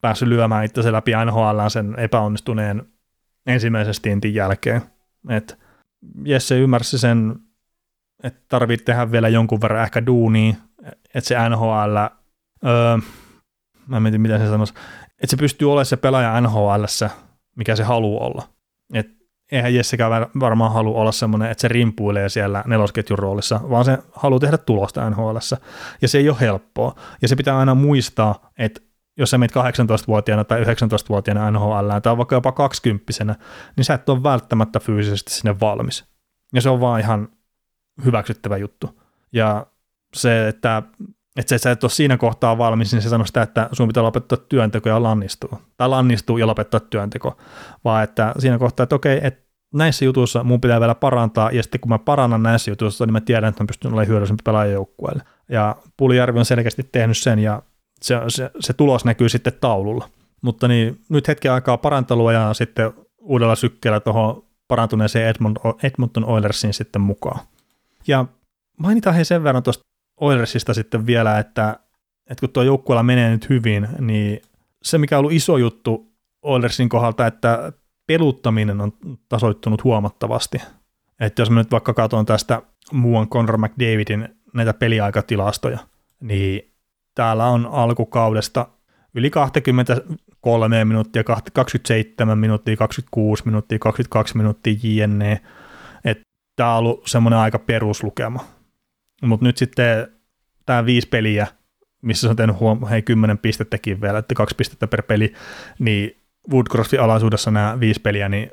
päässyt lyömään itse läpi NHL sen epäonnistuneen ensimmäisen stintin jälkeen. Et Jesse ymmärsi sen, että tarvitsee tehdä vielä jonkun verran ehkä duunia, että se NHL, öö, mä en tiedä miten se sanoisi, että se pystyy olemaan se pelaaja NHL, mikä se haluaa olla. Et eihän Jessekään varmaan halua olla semmoinen, että se rimpuilee siellä nelosketjun roolissa, vaan se haluaa tehdä tulosta NHL. Ja se ei ole helppoa. Ja se pitää aina muistaa, että jos sä menet 18-vuotiaana tai 19-vuotiaana NHL tai vaikka jopa 20 niin sä et ole välttämättä fyysisesti sinne valmis. Ja se on vaan ihan hyväksyttävä juttu. Ja se, että, että sä et ole siinä kohtaa valmis, niin se sanoo sitä, että sun pitää lopettaa työnteko ja lannistua. Tai lannistua ja lopettaa työnteko. Vaan että siinä kohtaa, että okei, että näissä jutuissa mun pitää vielä parantaa, ja sitten kun mä parannan näissä jutuissa, niin mä tiedän, että mä pystyn olemaan hyödyllisempi pelaajajoukkueelle. Ja Pulijärvi on selkeästi tehnyt sen, ja se, se, se tulos näkyy sitten taululla. Mutta niin, nyt hetken aikaa parantelua ja sitten uudella sykkeellä tuohon parantuneeseen Edmonton, Edmonton Oilersiin sitten mukaan. Ja mainitaan he sen verran tuosta Oilersista sitten vielä, että, että kun tuo joukkueella menee nyt hyvin, niin se mikä on ollut iso juttu Oilersin kohdalta, että peluttaminen on tasoittunut huomattavasti. Että jos mä nyt vaikka katson tästä muuan Conor McDavidin näitä peliaikatilastoja, niin täällä on alkukaudesta yli 23 minuuttia, 27 minuuttia, 26 minuuttia, 22 minuuttia jne. Että tämä on ollut semmoinen aika peruslukema. Mutta nyt sitten tämä viisi peliä, missä se on tehnyt huom- hei, 10 pistettäkin vielä, että kaksi pistettä per peli, niin Woodcrossin alaisuudessa nämä viisi peliä, niin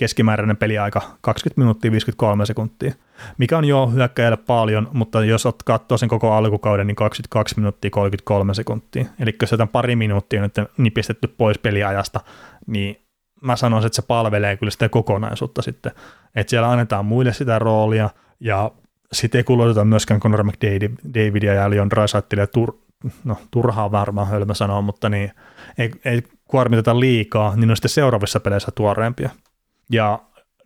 keskimääräinen peliaika 20 minuuttia 53 sekuntia, mikä on jo hyökkäjälle paljon, mutta jos olet katsoo sen koko alkukauden, niin 22 minuuttia 33 sekuntia. Eli jos jotain pari minuuttia nyt nipistetty pois peliajasta, niin mä sanoisin, että se palvelee kyllä sitä kokonaisuutta sitten. Että siellä annetaan muille sitä roolia, ja sitten ei kuluteta myöskään Conor McDavidia ja Leon Draisaitlia tur, no, turhaa varmaan hölmö sanoa, mutta niin, ei, ei kuormiteta liikaa, niin on sitten seuraavissa peleissä tuoreempia. Ja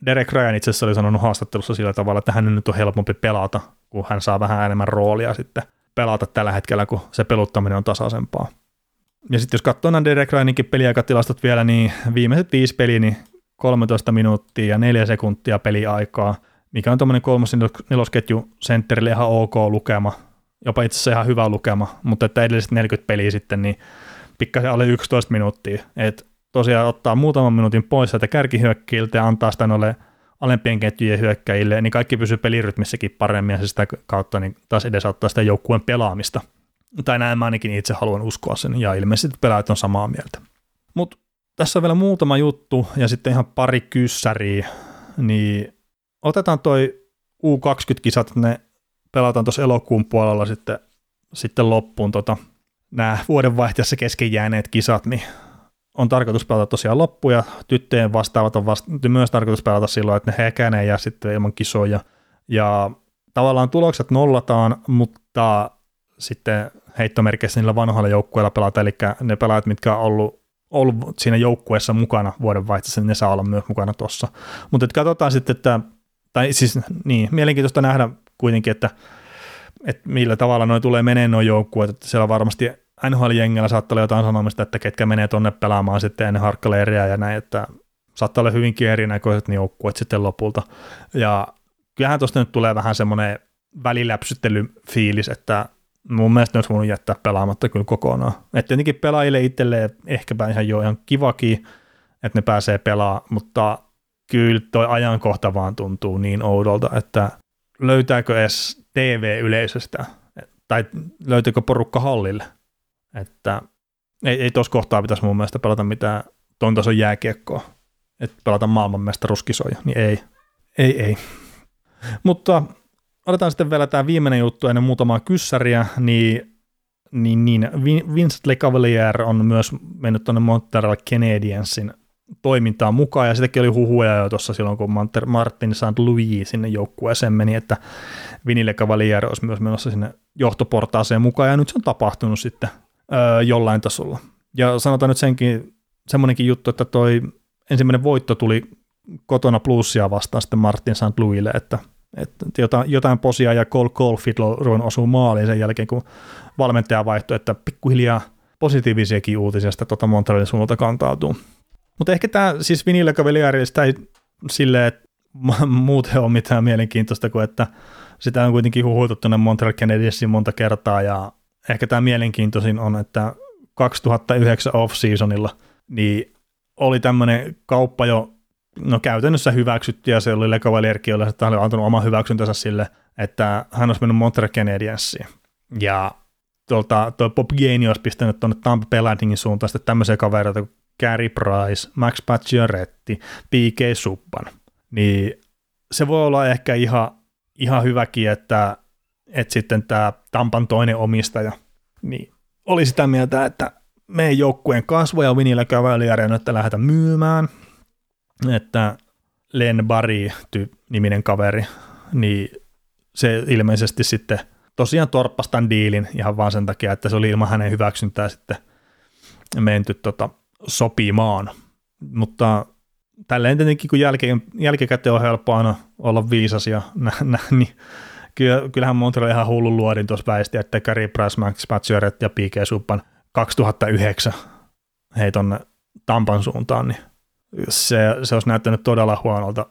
Derek Ryan itse asiassa oli sanonut haastattelussa sillä tavalla, että hän nyt on helpompi pelata, kun hän saa vähän enemmän roolia sitten pelata tällä hetkellä, kun se peluttaminen on tasaisempaa. Ja sitten jos katsoo nämä Derek Ryaninkin peliaikatilastot vielä, niin viimeiset viisi peliä, niin 13 minuuttia ja 4 sekuntia peliaikaa, mikä on tuommoinen kolmos nelosketju sentterille ihan ok lukema, jopa itse asiassa ihan hyvä lukema, mutta että edelliset 40 peliä sitten, niin pikkasen alle 11 minuuttia. Et tosiaan ottaa muutaman minuutin pois sieltä kärkihyökkäiltä ja antaa sitä noille alempien ketjujen hyökkäjille, niin kaikki pysyy pelirytmissäkin paremmin ja se sitä kautta niin taas edesauttaa sitä joukkueen pelaamista. Tai näin mä ainakin itse haluan uskoa sen, ja ilmeisesti pelaajat on samaa mieltä. Mutta tässä on vielä muutama juttu, ja sitten ihan pari kyssäriä, niin otetaan toi U20-kisat, ne pelataan tuossa elokuun puolella sitten, sitten loppuun tota, nämä vuodenvaihteessa kesken jääneet kisat, niin on tarkoitus pelata tosiaan loppuja, tyttöjen vastaavat on vasta- myös tarkoitus pelata silloin, että ne hekään ei jää sitten ilman kisoja. Ja tavallaan tulokset nollataan, mutta sitten heittomerkeissä niillä vanhoilla joukkueilla pelata, eli ne pelaajat, mitkä on ollut, ollut siinä joukkueessa mukana vuodenvaihteessa, niin ne saa olla myös mukana tuossa. Mutta katsotaan sitten, että, tai siis niin, mielenkiintoista nähdä kuitenkin, että, että millä tavalla noin tulee menee noin joukkueet, että siellä varmasti NHL-jengillä saattaa olla jotain sanomista, että ketkä menee tonne pelaamaan sitten ennen harkkaleiriä ja näin, että saattaa olla hyvinkin erinäköiset joukkueet sitten lopulta. Ja kyllähän tuosta nyt tulee vähän semmoinen väliläpsyttelyfiilis, että mun mielestä ne olisi voinut jättää pelaamatta kyllä kokonaan. Että tietenkin pelaajille itselleen ehkäpä ihan jo ihan kivakin, että ne pääsee pelaamaan, mutta kyllä toi ajankohta vaan tuntuu niin oudolta, että löytääkö edes TV-yleisöstä, tai löytyykö porukka hallille, että ei, ei tuossa kohtaa pitäisi mun mielestä pelata mitään ton tason jääkiekkoa, että pelata maailmanmestaruuskisoja, niin ei, ei, ei. Mutta otetaan sitten vielä tämä viimeinen juttu ennen muutamaa kyssäriä, niin, niin, niin Vincent LeCavalier on myös mennyt tuonne Montreal Canadiensin toimintaan mukaan, ja sitäkin oli huhuja jo tuossa silloin, kun Martin St. Louis sinne joukkueeseen meni, että Vinille Cavalier olisi myös menossa sinne johtoportaaseen mukaan, ja nyt se on tapahtunut sitten öö, jollain tasolla. Ja sanotaan nyt senkin, semmoinenkin juttu, että toi ensimmäinen voitto tuli kotona plussia vastaan sitten Martin St. Louisille, että, että jotain, jotain posia ja Cole Caulfield osuu maaliin sen jälkeen, kun valmentaja vaihtoi, että pikkuhiljaa positiivisiakin uutisia sitä tuota Montrealin suunnalta kantautuu. Mutta ehkä tämä siis Vinilla Cavalieri, ei silleen, että muuten ole mitään mielenkiintoista kuin, että sitä on kuitenkin huhuiltu tuonne Montreal Canadiensiin monta kertaa ja ehkä tämä mielenkiintoisin on, että 2009 off-seasonilla niin oli tämmöinen kauppa jo no käytännössä hyväksytty ja se oli Le Cavalierkin, jolle oli antanut oma hyväksyntänsä sille, että hän olisi mennyt Montreal Canadiensiin. Ja tuolta, tuo Bob Gainey olisi pistänyt tuonne Tampa Bay Lightningin suuntaan sitten tämmöisiä kavereita kuin Gary Price, Max Pacioretty, P.K. Subban, niin se voi olla ehkä ihan, ihan hyväkin, että, että sitten tämä Tampan toinen omistaja niin oli sitä mieltä, että meidän joukkueen kasvoja Vinillä Cavalieria nyt lähdetä myymään, että Len Barry niminen kaveri, niin se ilmeisesti sitten tosiaan torppastan diilin ihan vaan sen takia, että se oli ilman hänen hyväksyntää sitten menty tota, sopimaan. Mutta tälleen tietenkin, kun jälki, jälkikäteen on helppo aina olla viisas ja näin, niin kyllähän Montreal ihan hullu luodin tuossa väisti, että Gary Price, Max Pacioret ja P.K. Subban 2009 hei tonne Tampan suuntaan, niin se, se olisi näyttänyt todella huonolta,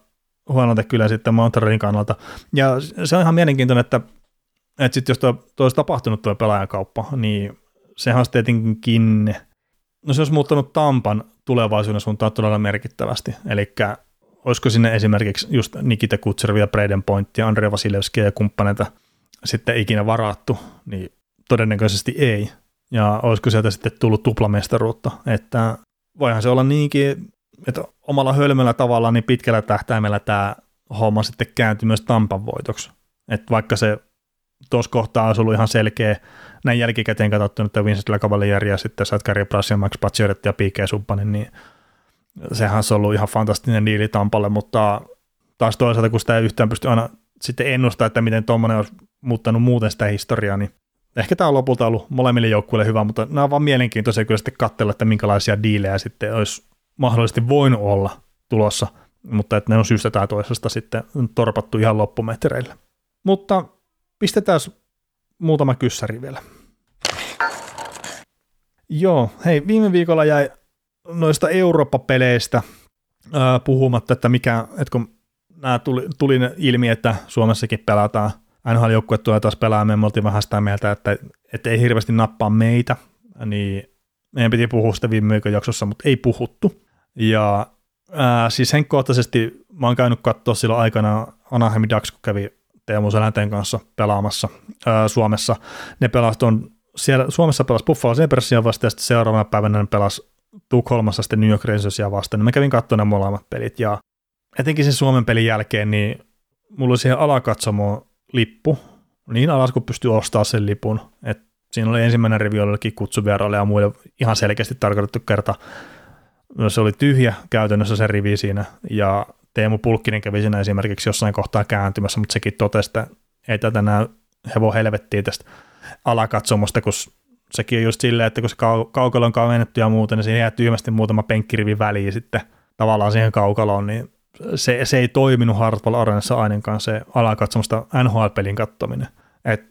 huonolta kyllä sitten Montrealin kannalta. Ja se on ihan mielenkiintoinen, että, että sitten jos tuo, tuo olisi tapahtunut tuo pelaajankauppa, niin sehän olisi tietenkin, no se olisi muuttanut Tampan tulevaisuuden suuntaan todella merkittävästi. Eli olisiko sinne esimerkiksi just Nikita Kutservi ja Braden Point ja Andrea Vasilevski ja kumppaneita sitten ikinä varattu, niin todennäköisesti ei. Ja olisiko sieltä sitten tullut tuplamestaruutta, että voihan se olla niinkin, että omalla hölmöllä tavalla niin pitkällä tähtäimellä tämä homma sitten kääntyi myös Tampan voitoksi. Että vaikka se tuossa kohtaa olisi ollut ihan selkeä, näin jälkikäteen katsottuna, että Vincent Cavalieri ja sitten Gary Price ja Max Pacioret ja P.K. Subbanin, niin sehän on ollut ihan fantastinen diili Tampalle, mutta taas toisaalta, kun sitä ei yhtään pysty aina sitten ennustaa, että miten tuommoinen olisi muuttanut muuten sitä historiaa, niin ehkä tämä on lopulta ollut molemmille joukkueille hyvä, mutta nämä on vaan mielenkiintoisia kyllä sitten katsella, että minkälaisia diilejä sitten olisi mahdollisesti voinut olla tulossa, mutta että ne on syystä tai toisesta sitten torpattu ihan loppumetreille. Mutta pistetään muutama kyssäri vielä. Joo, hei, viime viikolla jäi noista Eurooppa-peleistä ää, puhumatta, että mikä, että kun nämä tuli, tuli ilmi, että Suomessakin pelataan, NHL-joukkue tulee taas pelaamaan, me oltiin vähän sitä mieltä, että, että ei hirveästi nappaa meitä, niin meidän piti puhua sitä viime viikon jaksossa, mutta ei puhuttu. Ja ää, siis henkkohtaisesti mä oon käynyt katsoa silloin aikana Anaheim Ducks, kun kävi Teemu Selänteen kanssa pelaamassa ää, Suomessa. Ne pelasivat siellä, Suomessa pelasi Buffalo Sabresia vastaan ja sitten seuraavana päivänä ne pelasi Tukholmassa sitten New York Rangersia vastaan. Niin mä kävin katsomaan molemmat pelit ja etenkin sen Suomen pelin jälkeen, niin mulla oli siihen alakatsomoon lippu, niin alas kuin pystyi ostamaan sen lipun. Et siinä oli ensimmäinen rivi jollekin kutsuvieraille ja muille ihan selkeästi tarkoitettu kerta. Se oli tyhjä käytännössä se rivi siinä ja Teemu Pulkkinen kävi siinä esimerkiksi jossain kohtaa kääntymässä, mutta sekin totesi, että ei tätä näy hevo helvettiä tästä alakatsomosta, kun sekin on just silleen, että kun se kau- kaukalo on kavennettu ja muuta, niin siihen jää tyhmästi muutama penkkirivi väliin sitten tavallaan siihen kaukaloon, niin se, se ei toiminut Hartwell Arenassa ainakaan se alakatsomusta NHL-pelin kattominen. Et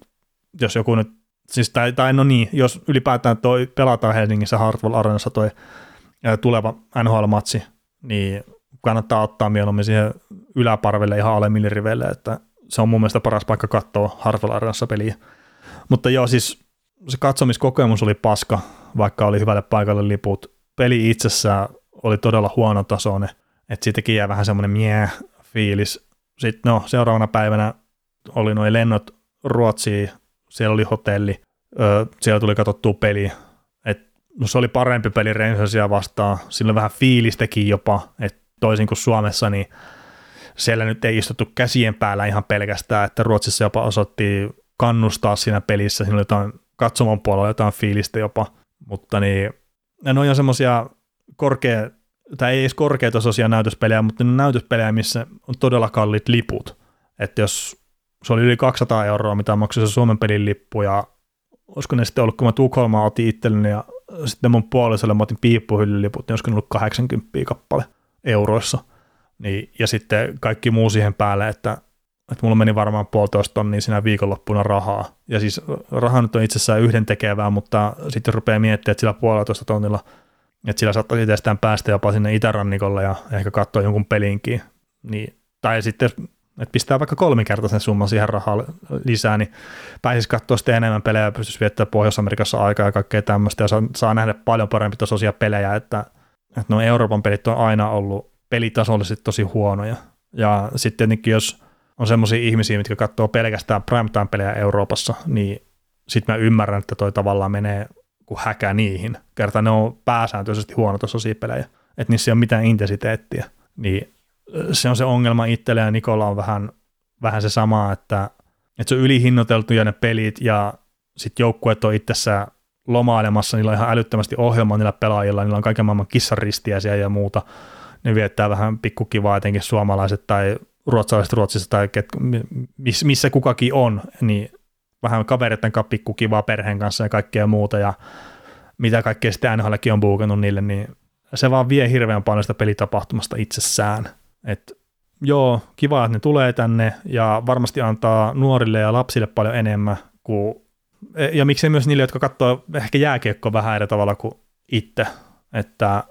jos joku nyt, siis tai, tai no niin, jos ylipäätään toi pelataan Helsingissä Hartwell Arenassa toi tuleva NHL-matsi, niin kannattaa ottaa mieluummin siihen yläparvelle ihan alemmille riveille, että se on mun mielestä paras paikka katsoa Hartwell Arenassa peliä. Mutta joo, siis se katsomiskokemus oli paska, vaikka oli hyvälle paikalle liput. Peli itsessään oli todella huono tasoinen, että siitäkin jää vähän semmoinen mie fiilis. Sitten no, seuraavana päivänä oli noin lennot Ruotsiin, siellä oli hotelli, öö, siellä tuli katsottua peli. Et, no, se oli parempi peli Rangersia vastaan, sillä vähän fiilistäkin jopa, että toisin kuin Suomessa, niin siellä nyt ei istuttu käsien päällä ihan pelkästään, että Ruotsissa jopa osoitti kannustaa siinä pelissä, siinä oli jotain katsomon puolella jotain fiilistä jopa, mutta niin, ne on semmoisia korkea, tai ei edes korkeatasoisia näytöspelejä, mutta ne on näytöspelejä, missä on todella kalliit liput, että jos se oli yli 200 euroa, mitä maksoi se Suomen pelin lippu, ja olisiko ne sitten ollut, kun mä Tukholmaa otin itselleni, ja sitten mun puolisolle mä otin piippuhyllyliput, niin olisiko ne ollut 80 kappale euroissa. Niin, ja sitten kaikki muu siihen päälle, että, että mulla meni varmaan puolitoista tonnia siinä viikonloppuna rahaa. Ja siis raha nyt on itsessään yhden tekevää, mutta sitten rupeaa miettimään, että sillä puolitoista tonnilla, että sillä saattaisi itsestään päästä jopa sinne itärannikolle ja ehkä katsoa jonkun pelinkin. Niin, tai sitten että pistää vaikka kolminkertaisen summan siihen rahaa lisää, niin pääsisi katsoa sitten enemmän pelejä ja pystyisi viettämään Pohjois-Amerikassa aikaa ja kaikkea tämmöistä, ja saa, saa nähdä paljon parempi tasoisia pelejä, että, että nuo Euroopan pelit on aina ollut pelitasollisesti tosi huonoja. Ja sitten tietenkin, jos on semmoisia ihmisiä, mitkä katsoo pelkästään primetime-pelejä Euroopassa, niin sitten mä ymmärrän, että toi tavallaan menee kuin häkä niihin. Kerta ne on pääsääntöisesti huonotasoisia pelejä, että niissä ei ole mitään intensiteettiä. Niin se on se ongelma itselle ja Nikola on vähän, vähän se sama, että, että se on ylihinnoiteltuja ne pelit ja sitten joukkueet on itsessään lomailemassa, niillä on ihan älyttömästi ohjelmaa niillä pelaajilla, niillä on kaiken maailman kissaristiäisiä ja muuta, ne viettää vähän pikkukivaa, etenkin suomalaiset tai ruotsalaiset Ruotsissa tai ket, missä kukakin on, niin vähän kavereiden kanssa pikkukivaa perheen kanssa ja kaikkea muuta ja mitä kaikkea sitten NHLkin on buukannut niille, niin se vaan vie hirveän paljon sitä pelitapahtumasta itsessään. Et joo, kiva, että ne tulee tänne ja varmasti antaa nuorille ja lapsille paljon enemmän kuin, ja miksei myös niille, jotka katsoo ehkä jääkiekko vähän eri tavalla kuin itse, että,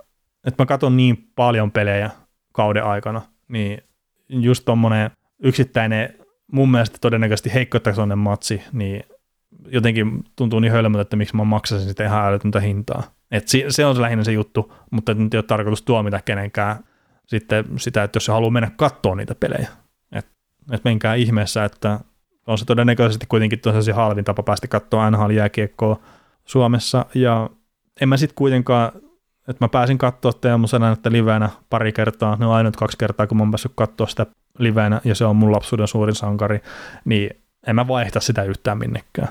että mä katson niin paljon pelejä kauden aikana, niin just tommonen yksittäinen mun mielestä todennäköisesti heikkotasoinen matsi, niin jotenkin tuntuu niin hölmöltä, että miksi mä maksasin sitä ihan älytöntä hintaa. Et se on se lähinnä se juttu, mutta nyt ei ole tarkoitus tuomita kenenkään sitten sitä, että jos se haluaa mennä katsoa niitä pelejä. Että et menkää ihmeessä, että on se todennäköisesti kuitenkin tosiaan halvin tapa päästä katsoa NHL-jääkiekkoa Suomessa, ja en mä sitten kuitenkaan, että mä pääsin katsoa Teemu että livenä pari kertaa, ne on ainut kaksi kertaa, kun mä oon päässyt katsoa sitä livenä, ja se on mun lapsuuden suurin sankari, niin en mä vaihta sitä yhtään minnekään.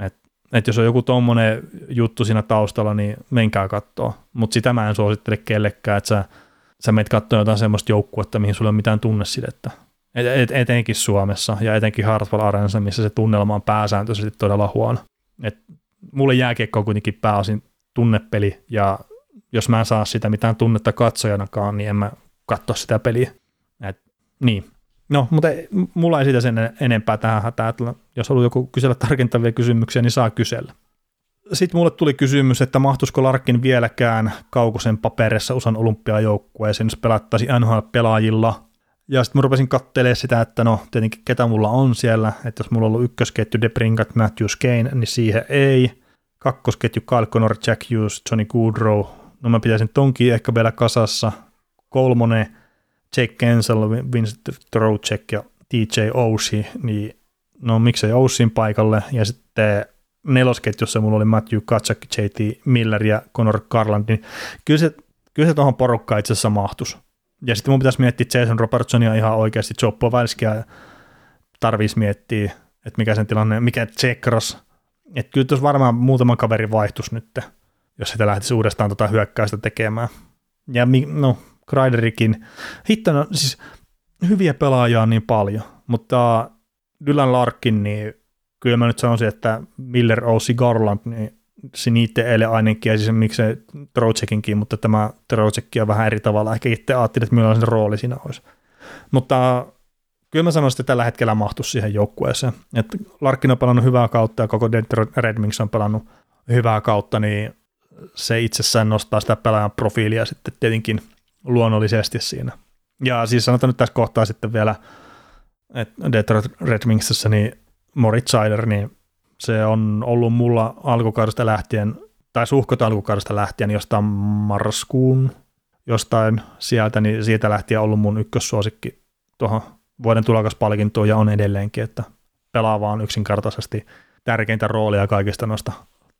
Et, et jos on joku tommonen juttu siinä taustalla, niin menkää katsoa, mutta sitä mä en suosittele kellekään, että sä sä menet katsoa jotain semmoista joukkuetta, mihin sulla ei ole mitään tunnesidettä. Et, et, etenkin Suomessa ja etenkin Hartwell Arenassa, missä se tunnelma on pääsääntöisesti todella huono. Et mulle jääkiekko on kuitenkin pääosin tunnepeli, ja jos mä en saa sitä mitään tunnetta katsojanakaan, niin en mä katso sitä peliä. Et, niin. No, mutta mulla ei siitä sen enempää tähän hätää. Jos haluaa joku kysellä tarkentavia kysymyksiä, niin saa kysellä. Sitten mulle tuli kysymys, että mahtuisiko Larkin vieläkään Kaukosen paperissa USAn olympiajoukkueeseen, jos pelattaisi NHL-pelaajilla. Ja sitten mä rupesin katselemaan sitä, että no tietenkin ketä mulla on siellä, että jos mulla on ollut ykkösketju Debrinkat, Matthews Kane, niin siihen ei. Kakkosketju Kyle Connor, Jack Hughes, Johnny Goodrow, no mä pitäisin tonkin ehkä vielä kasassa. Kolmonen, Jake Kensel, Vincent Trocek ja TJ Ousi, niin no miksei Ousin paikalle. Ja sitten nelosketjussa mulla oli Matthew Katsak, JT Miller ja Connor Garland, niin kyllä se, kyllä se tuohon porukkaan itse asiassa mahtus. Ja sitten mun pitäisi miettiä Jason Robertsonia ihan oikeasti, Joe Pavelskia tarvitsisi miettiä, että mikä sen tilanne, mikä Tsekros, että kyllä tuossa varmaan muutama kaveri vaihtus nyt, jos sitä lähtisi uudestaan tota hyökkäystä tekemään. Ja no, Kreiderikin, hitto, no, siis hyviä pelaajia on niin paljon, mutta Dylan Larkin, niin kyllä mä nyt sanoisin, että Miller, Ossi, Garland, niin se niiden eilen ainakin, ja siis miksei Trocekinkin, mutta tämä Trocekki on vähän eri tavalla. Ehkä itse ajattelin, että millainen rooli siinä olisi. Mutta kyllä mä sanoisin, että tällä hetkellä mahtuisi siihen joukkueeseen. Että Larkin on pelannut hyvää kautta ja koko Detroit Red Wings on pelannut hyvää kautta, niin se itsessään nostaa sitä pelaajan profiilia sitten tietenkin luonnollisesti siinä. Ja siis sanotaan nyt tässä kohtaa sitten vielä, että Detroit Red Wingsissä niin Moritz Seider, niin Se on ollut mulla alkukaudesta lähtien, tai suhkot alkukaudesta lähtien jostain marraskuun jostain sieltä, niin siitä lähtien ollut mun ykkössuosikki tuohon vuoden tulokaspalkintoon ja on edelleenkin, että pelaa vaan yksinkertaisesti tärkeintä roolia kaikista noista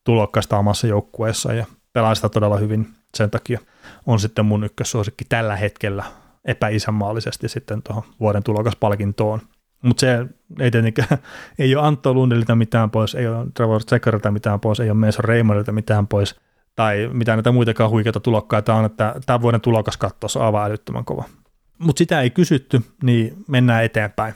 tulokkaista omassa joukkueessa ja pelaa sitä todella hyvin sen takia on sitten mun ykkössuosikki tällä hetkellä epäisänmaallisesti sitten tuohon vuoden tulokaspalkintoon. Mutta se ei tietenkään, (laughs) ei ole Antto Lundilta mitään pois, ei ole Trevor Zeckerilta mitään pois, ei ole Mason Raymondilta mitään pois, tai mitään näitä muitakaan huikeita tulokkaita on, että tämän vuoden tulokaskattos on aivan älyttömän kova. Mutta sitä ei kysytty, niin mennään eteenpäin.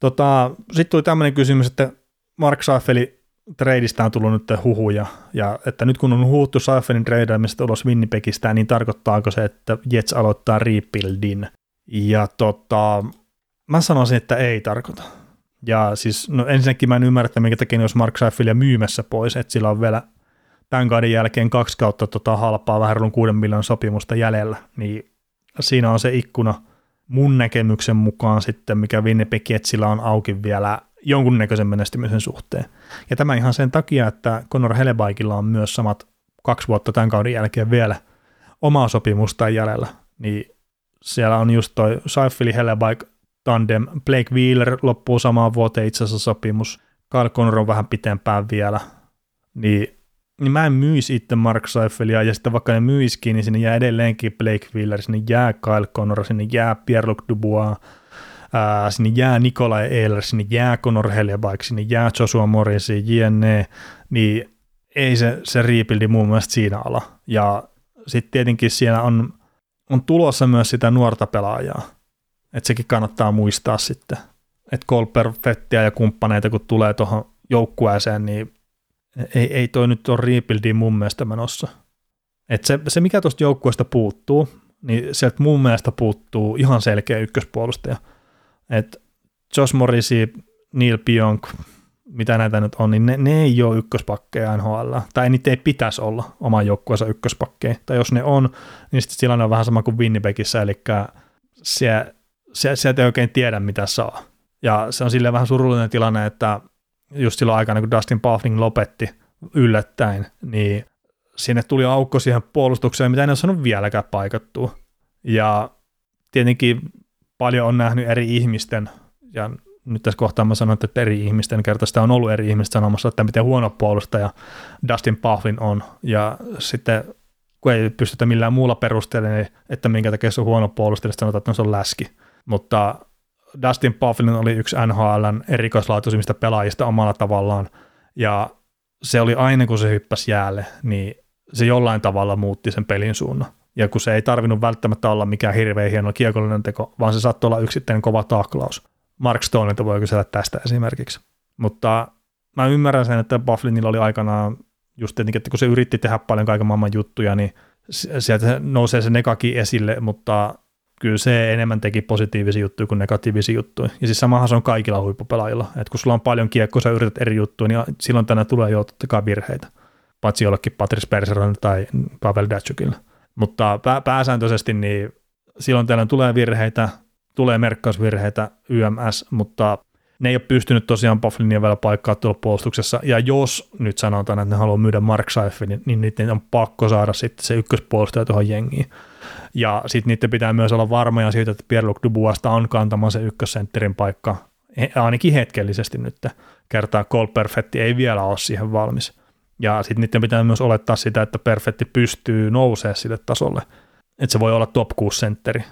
Tota, Sitten tuli tämmöinen kysymys, että Mark Seiffeli treidistä on tullut nyt huhuja, ja että nyt kun on huuttu Seiffelin treidaamista ulos Winnipegistä, niin tarkoittaako se, että Jets aloittaa rebuildin? Ja tota, mä sanoisin, että ei tarkoita. Ja siis, no ensinnäkin mä en ymmärrä, että minkä takia jos Mark Seiffelia myymässä pois, että sillä on vielä tämän kauden jälkeen kaksi kautta tota halpaa vähän reilun kuuden miljoonan sopimusta jäljellä, niin siinä on se ikkuna mun näkemyksen mukaan sitten, mikä Winnipeg Jetsillä on auki vielä jonkunnäköisen menestymisen suhteen. Ja tämä ihan sen takia, että Conor Helebaikilla on myös samat kaksi vuotta tämän kauden jälkeen vielä omaa sopimusta jäljellä, niin siellä on just toi Seifeli Helebaik tandem, Blake Wheeler loppuu samaan vuoteen itse asiassa sopimus, Kyle Connor on vähän pitempään vielä, niin, niin mä en myisi itse Mark Seifelia, ja sitten vaikka ne myiskin, niin sinne jää edelleenkin Blake Wheeler, sinne jää Kyle Connor, sinne jää Pierre-Luc Dubois, ää, sinne jää Nikolai Ehler, sinne jää Conor Hellebaik, sinne jää Joshua Morris, JNE, niin ei se, se rebuildi mun mielestä siinä ala. Ja sitten tietenkin siellä on, on tulossa myös sitä nuorta pelaajaa, että sekin kannattaa muistaa sitten, että Cole Perfettia ja kumppaneita kun tulee tuohon joukkueeseen, niin ei, ei toi nyt ole rebuildi mun mielestä menossa. Et se, se, mikä tuosta joukkueesta puuttuu, niin sieltä mun mielestä puuttuu ihan selkeä ykköspuolustaja – että Josh Morrisi, Neil Pionk, mitä näitä nyt on, niin ne, ne ei ole ykköspakkeja NHL, tai niitä ei pitäisi olla oman joukkueensa ykköspakkeja, tai jos ne on, niin sitten tilanne on vähän sama kuin Winnipegissä, eli se, se, sieltä ei oikein tiedä, mitä saa. Ja se on silleen vähän surullinen tilanne, että just silloin aikana, kun Dustin Buffling lopetti yllättäen, niin sinne tuli aukko siihen puolustukseen, mitä en ole saanut vieläkään paikattua. Ja tietenkin paljon on nähnyt eri ihmisten, ja nyt tässä kohtaa mä sanon, että eri ihmisten kertaa sitä on ollut eri ihmistä sanomassa, että miten huono puolustaja Dustin Puffin on, ja sitten kun ei pystytä millään muulla perusteella, niin että minkä takia se on huono puolustaja, niin sanotaan, että se on läski. Mutta Dustin Puffin oli yksi NHLn erikoislaatuisimmista pelaajista omalla tavallaan, ja se oli aina, kun se hyppäsi jäälle, niin se jollain tavalla muutti sen pelin suunnan ja kun se ei tarvinnut välttämättä olla mikään hirveän hieno kiekollinen teko, vaan se saattoi olla yksittäinen kova taklaus. Mark Stoneilta voi kysellä tästä esimerkiksi. Mutta mä ymmärrän sen, että Bufflinilla oli aikanaan just tietenkin, että kun se yritti tehdä paljon kaiken maailman juttuja, niin sieltä nousee se negaki esille, mutta kyllä se enemmän teki positiivisia juttuja kuin negatiivisia juttuja. Ja siis samahan se on kaikilla huippupelaajilla, että kun sulla on paljon kiekkoa, sä yrität eri juttuja, niin silloin tänne tulee jo totta virheitä, paitsi jollekin Patrice Bergeron tai Pavel Datsukille. Mutta pää, pääsääntöisesti niin silloin täällä tulee virheitä, tulee merkkausvirheitä YMS, mutta ne ei ole pystynyt tosiaan Bufflinia vielä paikkaa tuolla puolustuksessa, ja jos nyt sanotaan, että ne haluaa myydä Mark Seiffelin, niin niiden on pakko saada sitten se ykköspuolustaja tuohon jengiin. Ja sitten niiden pitää myös olla varmoja siitä, että Pierre-Luc Duboista on kantamaan se ykkössentterin paikka, ainakin hetkellisesti nyt, kertaa Cole Perfetti ei vielä ole siihen valmis. Ja sitten niiden pitää myös olettaa sitä, että Perfetti pystyy nousemaan sille tasolle. Että se voi olla top 6 sentteri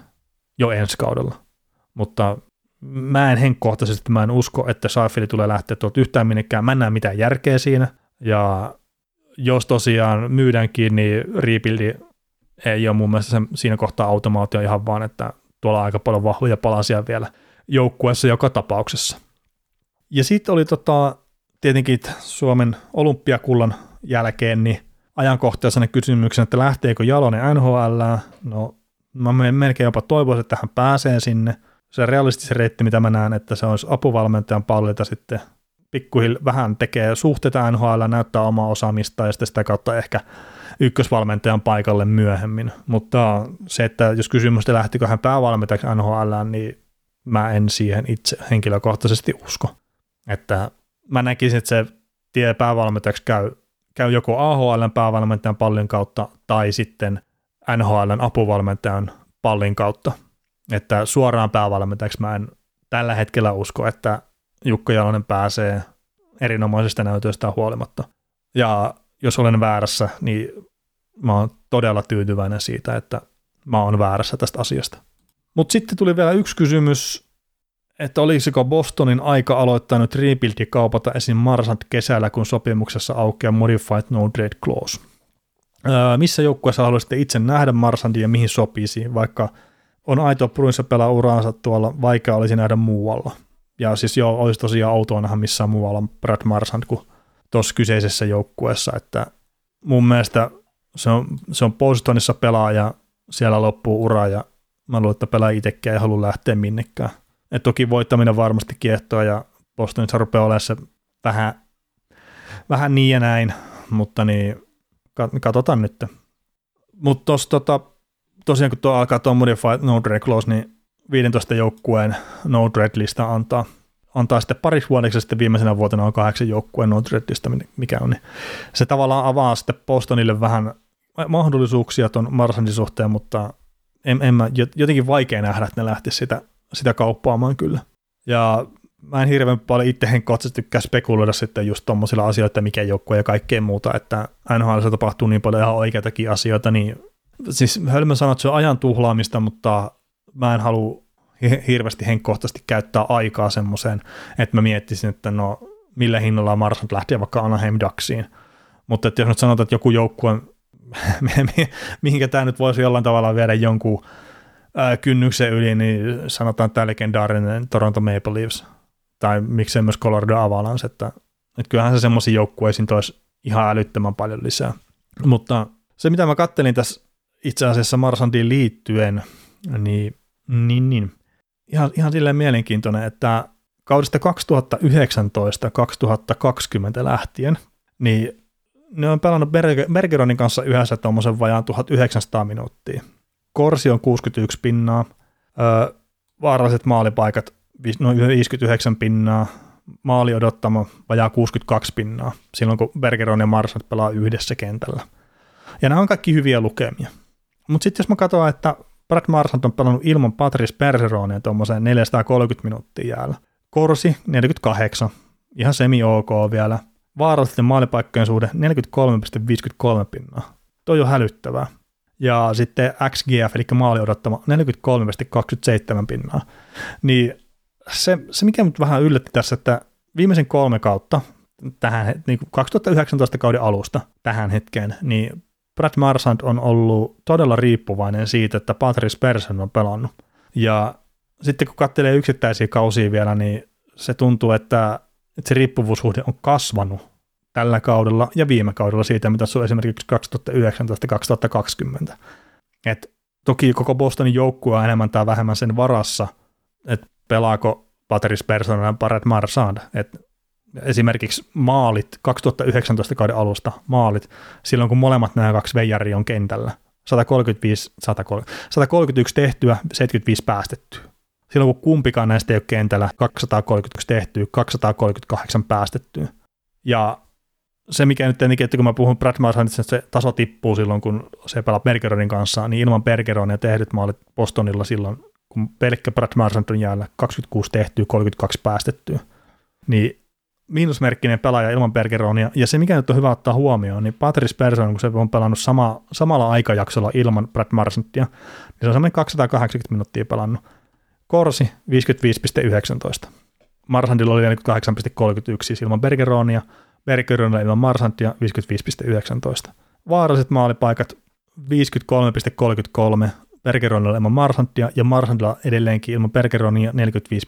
jo ensi kaudella. Mutta mä en henkkohtaisesti, mä en usko, että Saifili tulee lähteä tuolta yhtään minnekään. Mä en näe mitään järkeä siinä. Ja jos tosiaan myydäänkin, niin rebuildi ei ole mun mielestä siinä kohtaa automaatio ihan vaan, että tuolla on aika paljon vahvoja palasia vielä joukkueessa joka tapauksessa. Ja sitten oli tota, tietenkin Suomen olympiakullan jälkeen niin ajankohtaisena kysymyksen, että lähteekö Jalonen NHL, no mä melkein jopa toivoisin, että hän pääsee sinne. Se realistisen reitti, mitä mä näen, että se olisi apuvalmentajan pallilta sitten pikkuhill vähän tekee suhteita NHL, näyttää omaa osaamista ja sitten sitä kautta ehkä ykkösvalmentajan paikalle myöhemmin. Mutta se, että jos kysymys, lähtikö hän päävalmentajaksi NHL, niin mä en siihen itse henkilökohtaisesti usko. Että mä näkisin, että se tie päävalmentajaksi käy, käy joko AHLn päävalmentajan pallin kautta tai sitten NHLn apuvalmentajan pallin kautta. Että suoraan päävalmentajaksi mä en tällä hetkellä usko, että Jukka Jalonen pääsee erinomaisesta näytöstä huolimatta. Ja jos olen väärässä, niin mä oon todella tyytyväinen siitä, että mä oon väärässä tästä asiasta. Mutta sitten tuli vielä yksi kysymys, että olisiko Bostonin aika aloittaa nyt rebuild ja kaupata esim. Marsant kesällä, kun sopimuksessa aukeaa Modified No Trade Clause. Öö, missä joukkueessa haluaisitte itse nähdä Marsandin ja mihin sopisi, vaikka on aito Bruinsa pelaa uraansa tuolla, vaikka olisi nähdä muualla. Ja siis joo, olisi tosiaan outoa nähdä missään muualla Brad Marsand kuin tuossa kyseisessä joukkueessa, että mun mielestä se on, se on Bostonissa pelaaja, siellä loppuu ura ja mä luulen, että pelaa itsekään ei halua lähteä minnekään. Et toki voittaminen varmasti kiehtoo ja Bostonissa rupeaa olemaan se vähän, vähän niin ja näin, mutta niin katsotaan nyt. Mutta tota, tosiaan kun tuo alkaa tuo Modified No Trade Close, niin 15 joukkueen No Trade-lista antaa, antaa sitten pariksi vuodeksi, sitten viimeisenä vuotena on kahdeksan joukkueen No Trade-lista, mikä on, niin se tavallaan avaa sitten Bostonille vähän mahdollisuuksia tuon Marsandin suhteen, mutta en, en mä, jotenkin vaikea nähdä, että ne lähtisi sitä, sitä kauppaamaan kyllä. Ja mä en hirveän paljon itse henkkohtaisesti tykkää spekuloida sitten just tuommoisilla asioilla, että mikä joukkue ja kaikkea muuta, että NHL tapahtuu niin paljon ihan oikeitakin asioita, niin siis hölmön sanot, että se on ajan tuhlaamista, mutta mä en halua hirveästi henkkohtaisesti käyttää aikaa semmoiseen, että mä miettisin, että no millä hinnalla Marsant lähtee vaikka Anaheim Ducksiin. Mutta että jos nyt sanotaan, että joku joukkue, (laughs) mihinkä tämä nyt voisi jollain tavalla viedä jonkun kynnyksen yli, niin sanotaan tämä legendaarinen Toronto Maple Leafs, tai miksei myös Colorado Avalanche, että, että kyllähän se semmoisiin joukkueisiin toisi ihan älyttömän paljon lisää. Mutta se, mitä mä kattelin tässä itse asiassa Marsandiin liittyen, niin, niin, niin ihan, ihan silleen mielenkiintoinen, että kaudesta 2019-2020 lähtien, niin ne on pelannut Bergeronin kanssa yhdessä tuommoisen vajaan 1900 minuuttia. Korsi on 61 pinnaa, vaaralliset maalipaikat noin 59 pinnaa, maali odottama vajaa 62 pinnaa, silloin kun Bergeron ja Marsat pelaa yhdessä kentällä. Ja nämä on kaikki hyviä lukemia. Mutta sitten jos mä katson, että Brad Marsant on pelannut ilman Patrice Bergeronia tuommoiseen 430 minuuttia jäällä. Korsi 48, ihan semi-ok vielä. Vaarallisten maalipaikkojen suhde 43,53 pinnaa. Toi on hälyttävää. Ja sitten XGF, eli maali odottama 43,27 pinnaa. Niin se, se mikä nyt vähän yllätti tässä, että viimeisen kolme kautta, tähän, niin 2019 kauden alusta tähän hetkeen, niin Brad Marsand on ollut todella riippuvainen siitä, että Patrice Persson on pelannut. Ja sitten kun katselee yksittäisiä kausia vielä, niin se tuntuu, että, että se riippuvuussuhde on kasvanut tällä kaudella ja viime kaudella siitä, mitä se on esimerkiksi 2019-2020. Et toki koko Bostonin joukkue on enemmän tai vähemmän sen varassa, että pelaako Patrice Persson ja Brad Marsand. Et esimerkiksi maalit 2019 kauden alusta, maalit, silloin kun molemmat nämä kaksi veijaria on kentällä, 135, 130, 131 tehtyä, 75 päästettyä. Silloin kun kumpikaan näistä ei ole kentällä, 231 tehtyä, 238 päästettyä. Ja se, mikä nyt tietenkin, että kun mä puhun Brad Marsandista, että se taso tippuu silloin, kun se pelaa Bergeronin kanssa, niin ilman Bergeronia tehdyt maalit Bostonilla silloin, kun pelkkä Brad Marsand on jäällä 26 tehtyä, 32 päästettyä, niin miinusmerkkinen pelaaja ilman Bergeronia, ja se mikä nyt on hyvä ottaa huomioon, niin Patrice Persson, kun se on pelannut sama, samalla aikajaksolla ilman Brad Marsantia, niin se on semmoinen 280 minuuttia pelannut. Korsi 55,19. Marsantilla oli 48,31 siis ilman Bergeronia, Bergeronia ilman Marsantia 55,19. Vaaralliset maalipaikat 53,33, Bergeronilla ilman Marsantia ja Marsantilla edelleenkin ilman Bergeronia 45,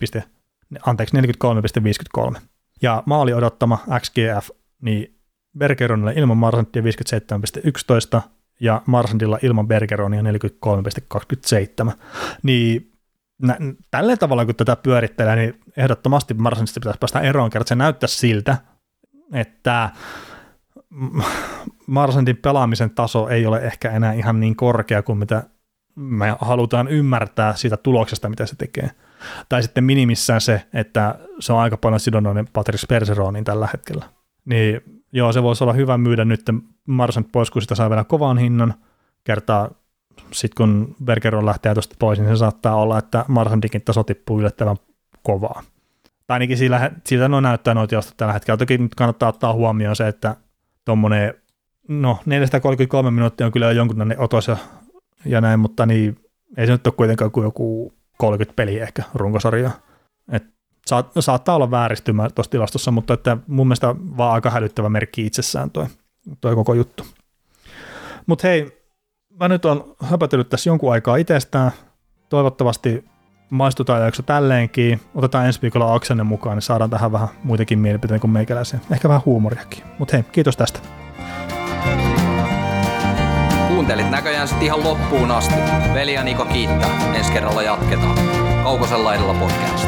anteeksi, 43,53. Ja maali odottama XGF, niin Bergeronilla ilman Marsanttia 57,11 ja Marsantilla ilman Bergeronia 43,27. Niin nä- tällä tavalla, kun tätä pyörittelee, niin ehdottomasti Marsantista pitäisi päästä eroon, kerran se näyttää siltä, että Marsantin pelaamisen taso ei ole ehkä enää ihan niin korkea kuin mitä me halutaan ymmärtää siitä tuloksesta, mitä se tekee. Tai sitten minimissään se, että se on aika paljon sidonnainen Patrice Perseronin tällä hetkellä. Niin joo, se voisi olla hyvä myydä nyt Marsant pois, kun sitä saa vielä kovan hinnan. Kertaa sitten kun Bergeron lähtee tuosta pois, niin se saattaa olla, että Marsandikin taso tippuu yllättävän kovaa. Tai ainakin sillä, siltä no näyttää noita tilastot tällä hetkellä. Toki nyt kannattaa ottaa huomioon se, että tuommoinen, no 433 minuuttia on kyllä jonkunlainen otos ja, ja näin, mutta niin ei se nyt ole kuitenkaan kuin joku 30 peliä ehkä runkosarjaa. Et saat, saattaa olla vääristymä tuossa tilastossa, mutta että mun mielestä vaan aika hälyttävä merkki itsessään toi, toi koko juttu. Mutta hei, mä nyt on höpötellyt tässä jonkun aikaa itsestään. Toivottavasti maistutaan jakso tälleenkin. Otetaan ensi viikolla Aksenne mukaan, niin saadaan tähän vähän muitakin mielipiteitä kuin meikäläisiä. Ehkä vähän huumoriakin. Mutta hei, kiitos tästä. Kuuntelit näköjään sitten ihan loppuun asti. Veli ja Niko kiittää. Ensi kerralla jatketaan. Kaukosella edellä podcast.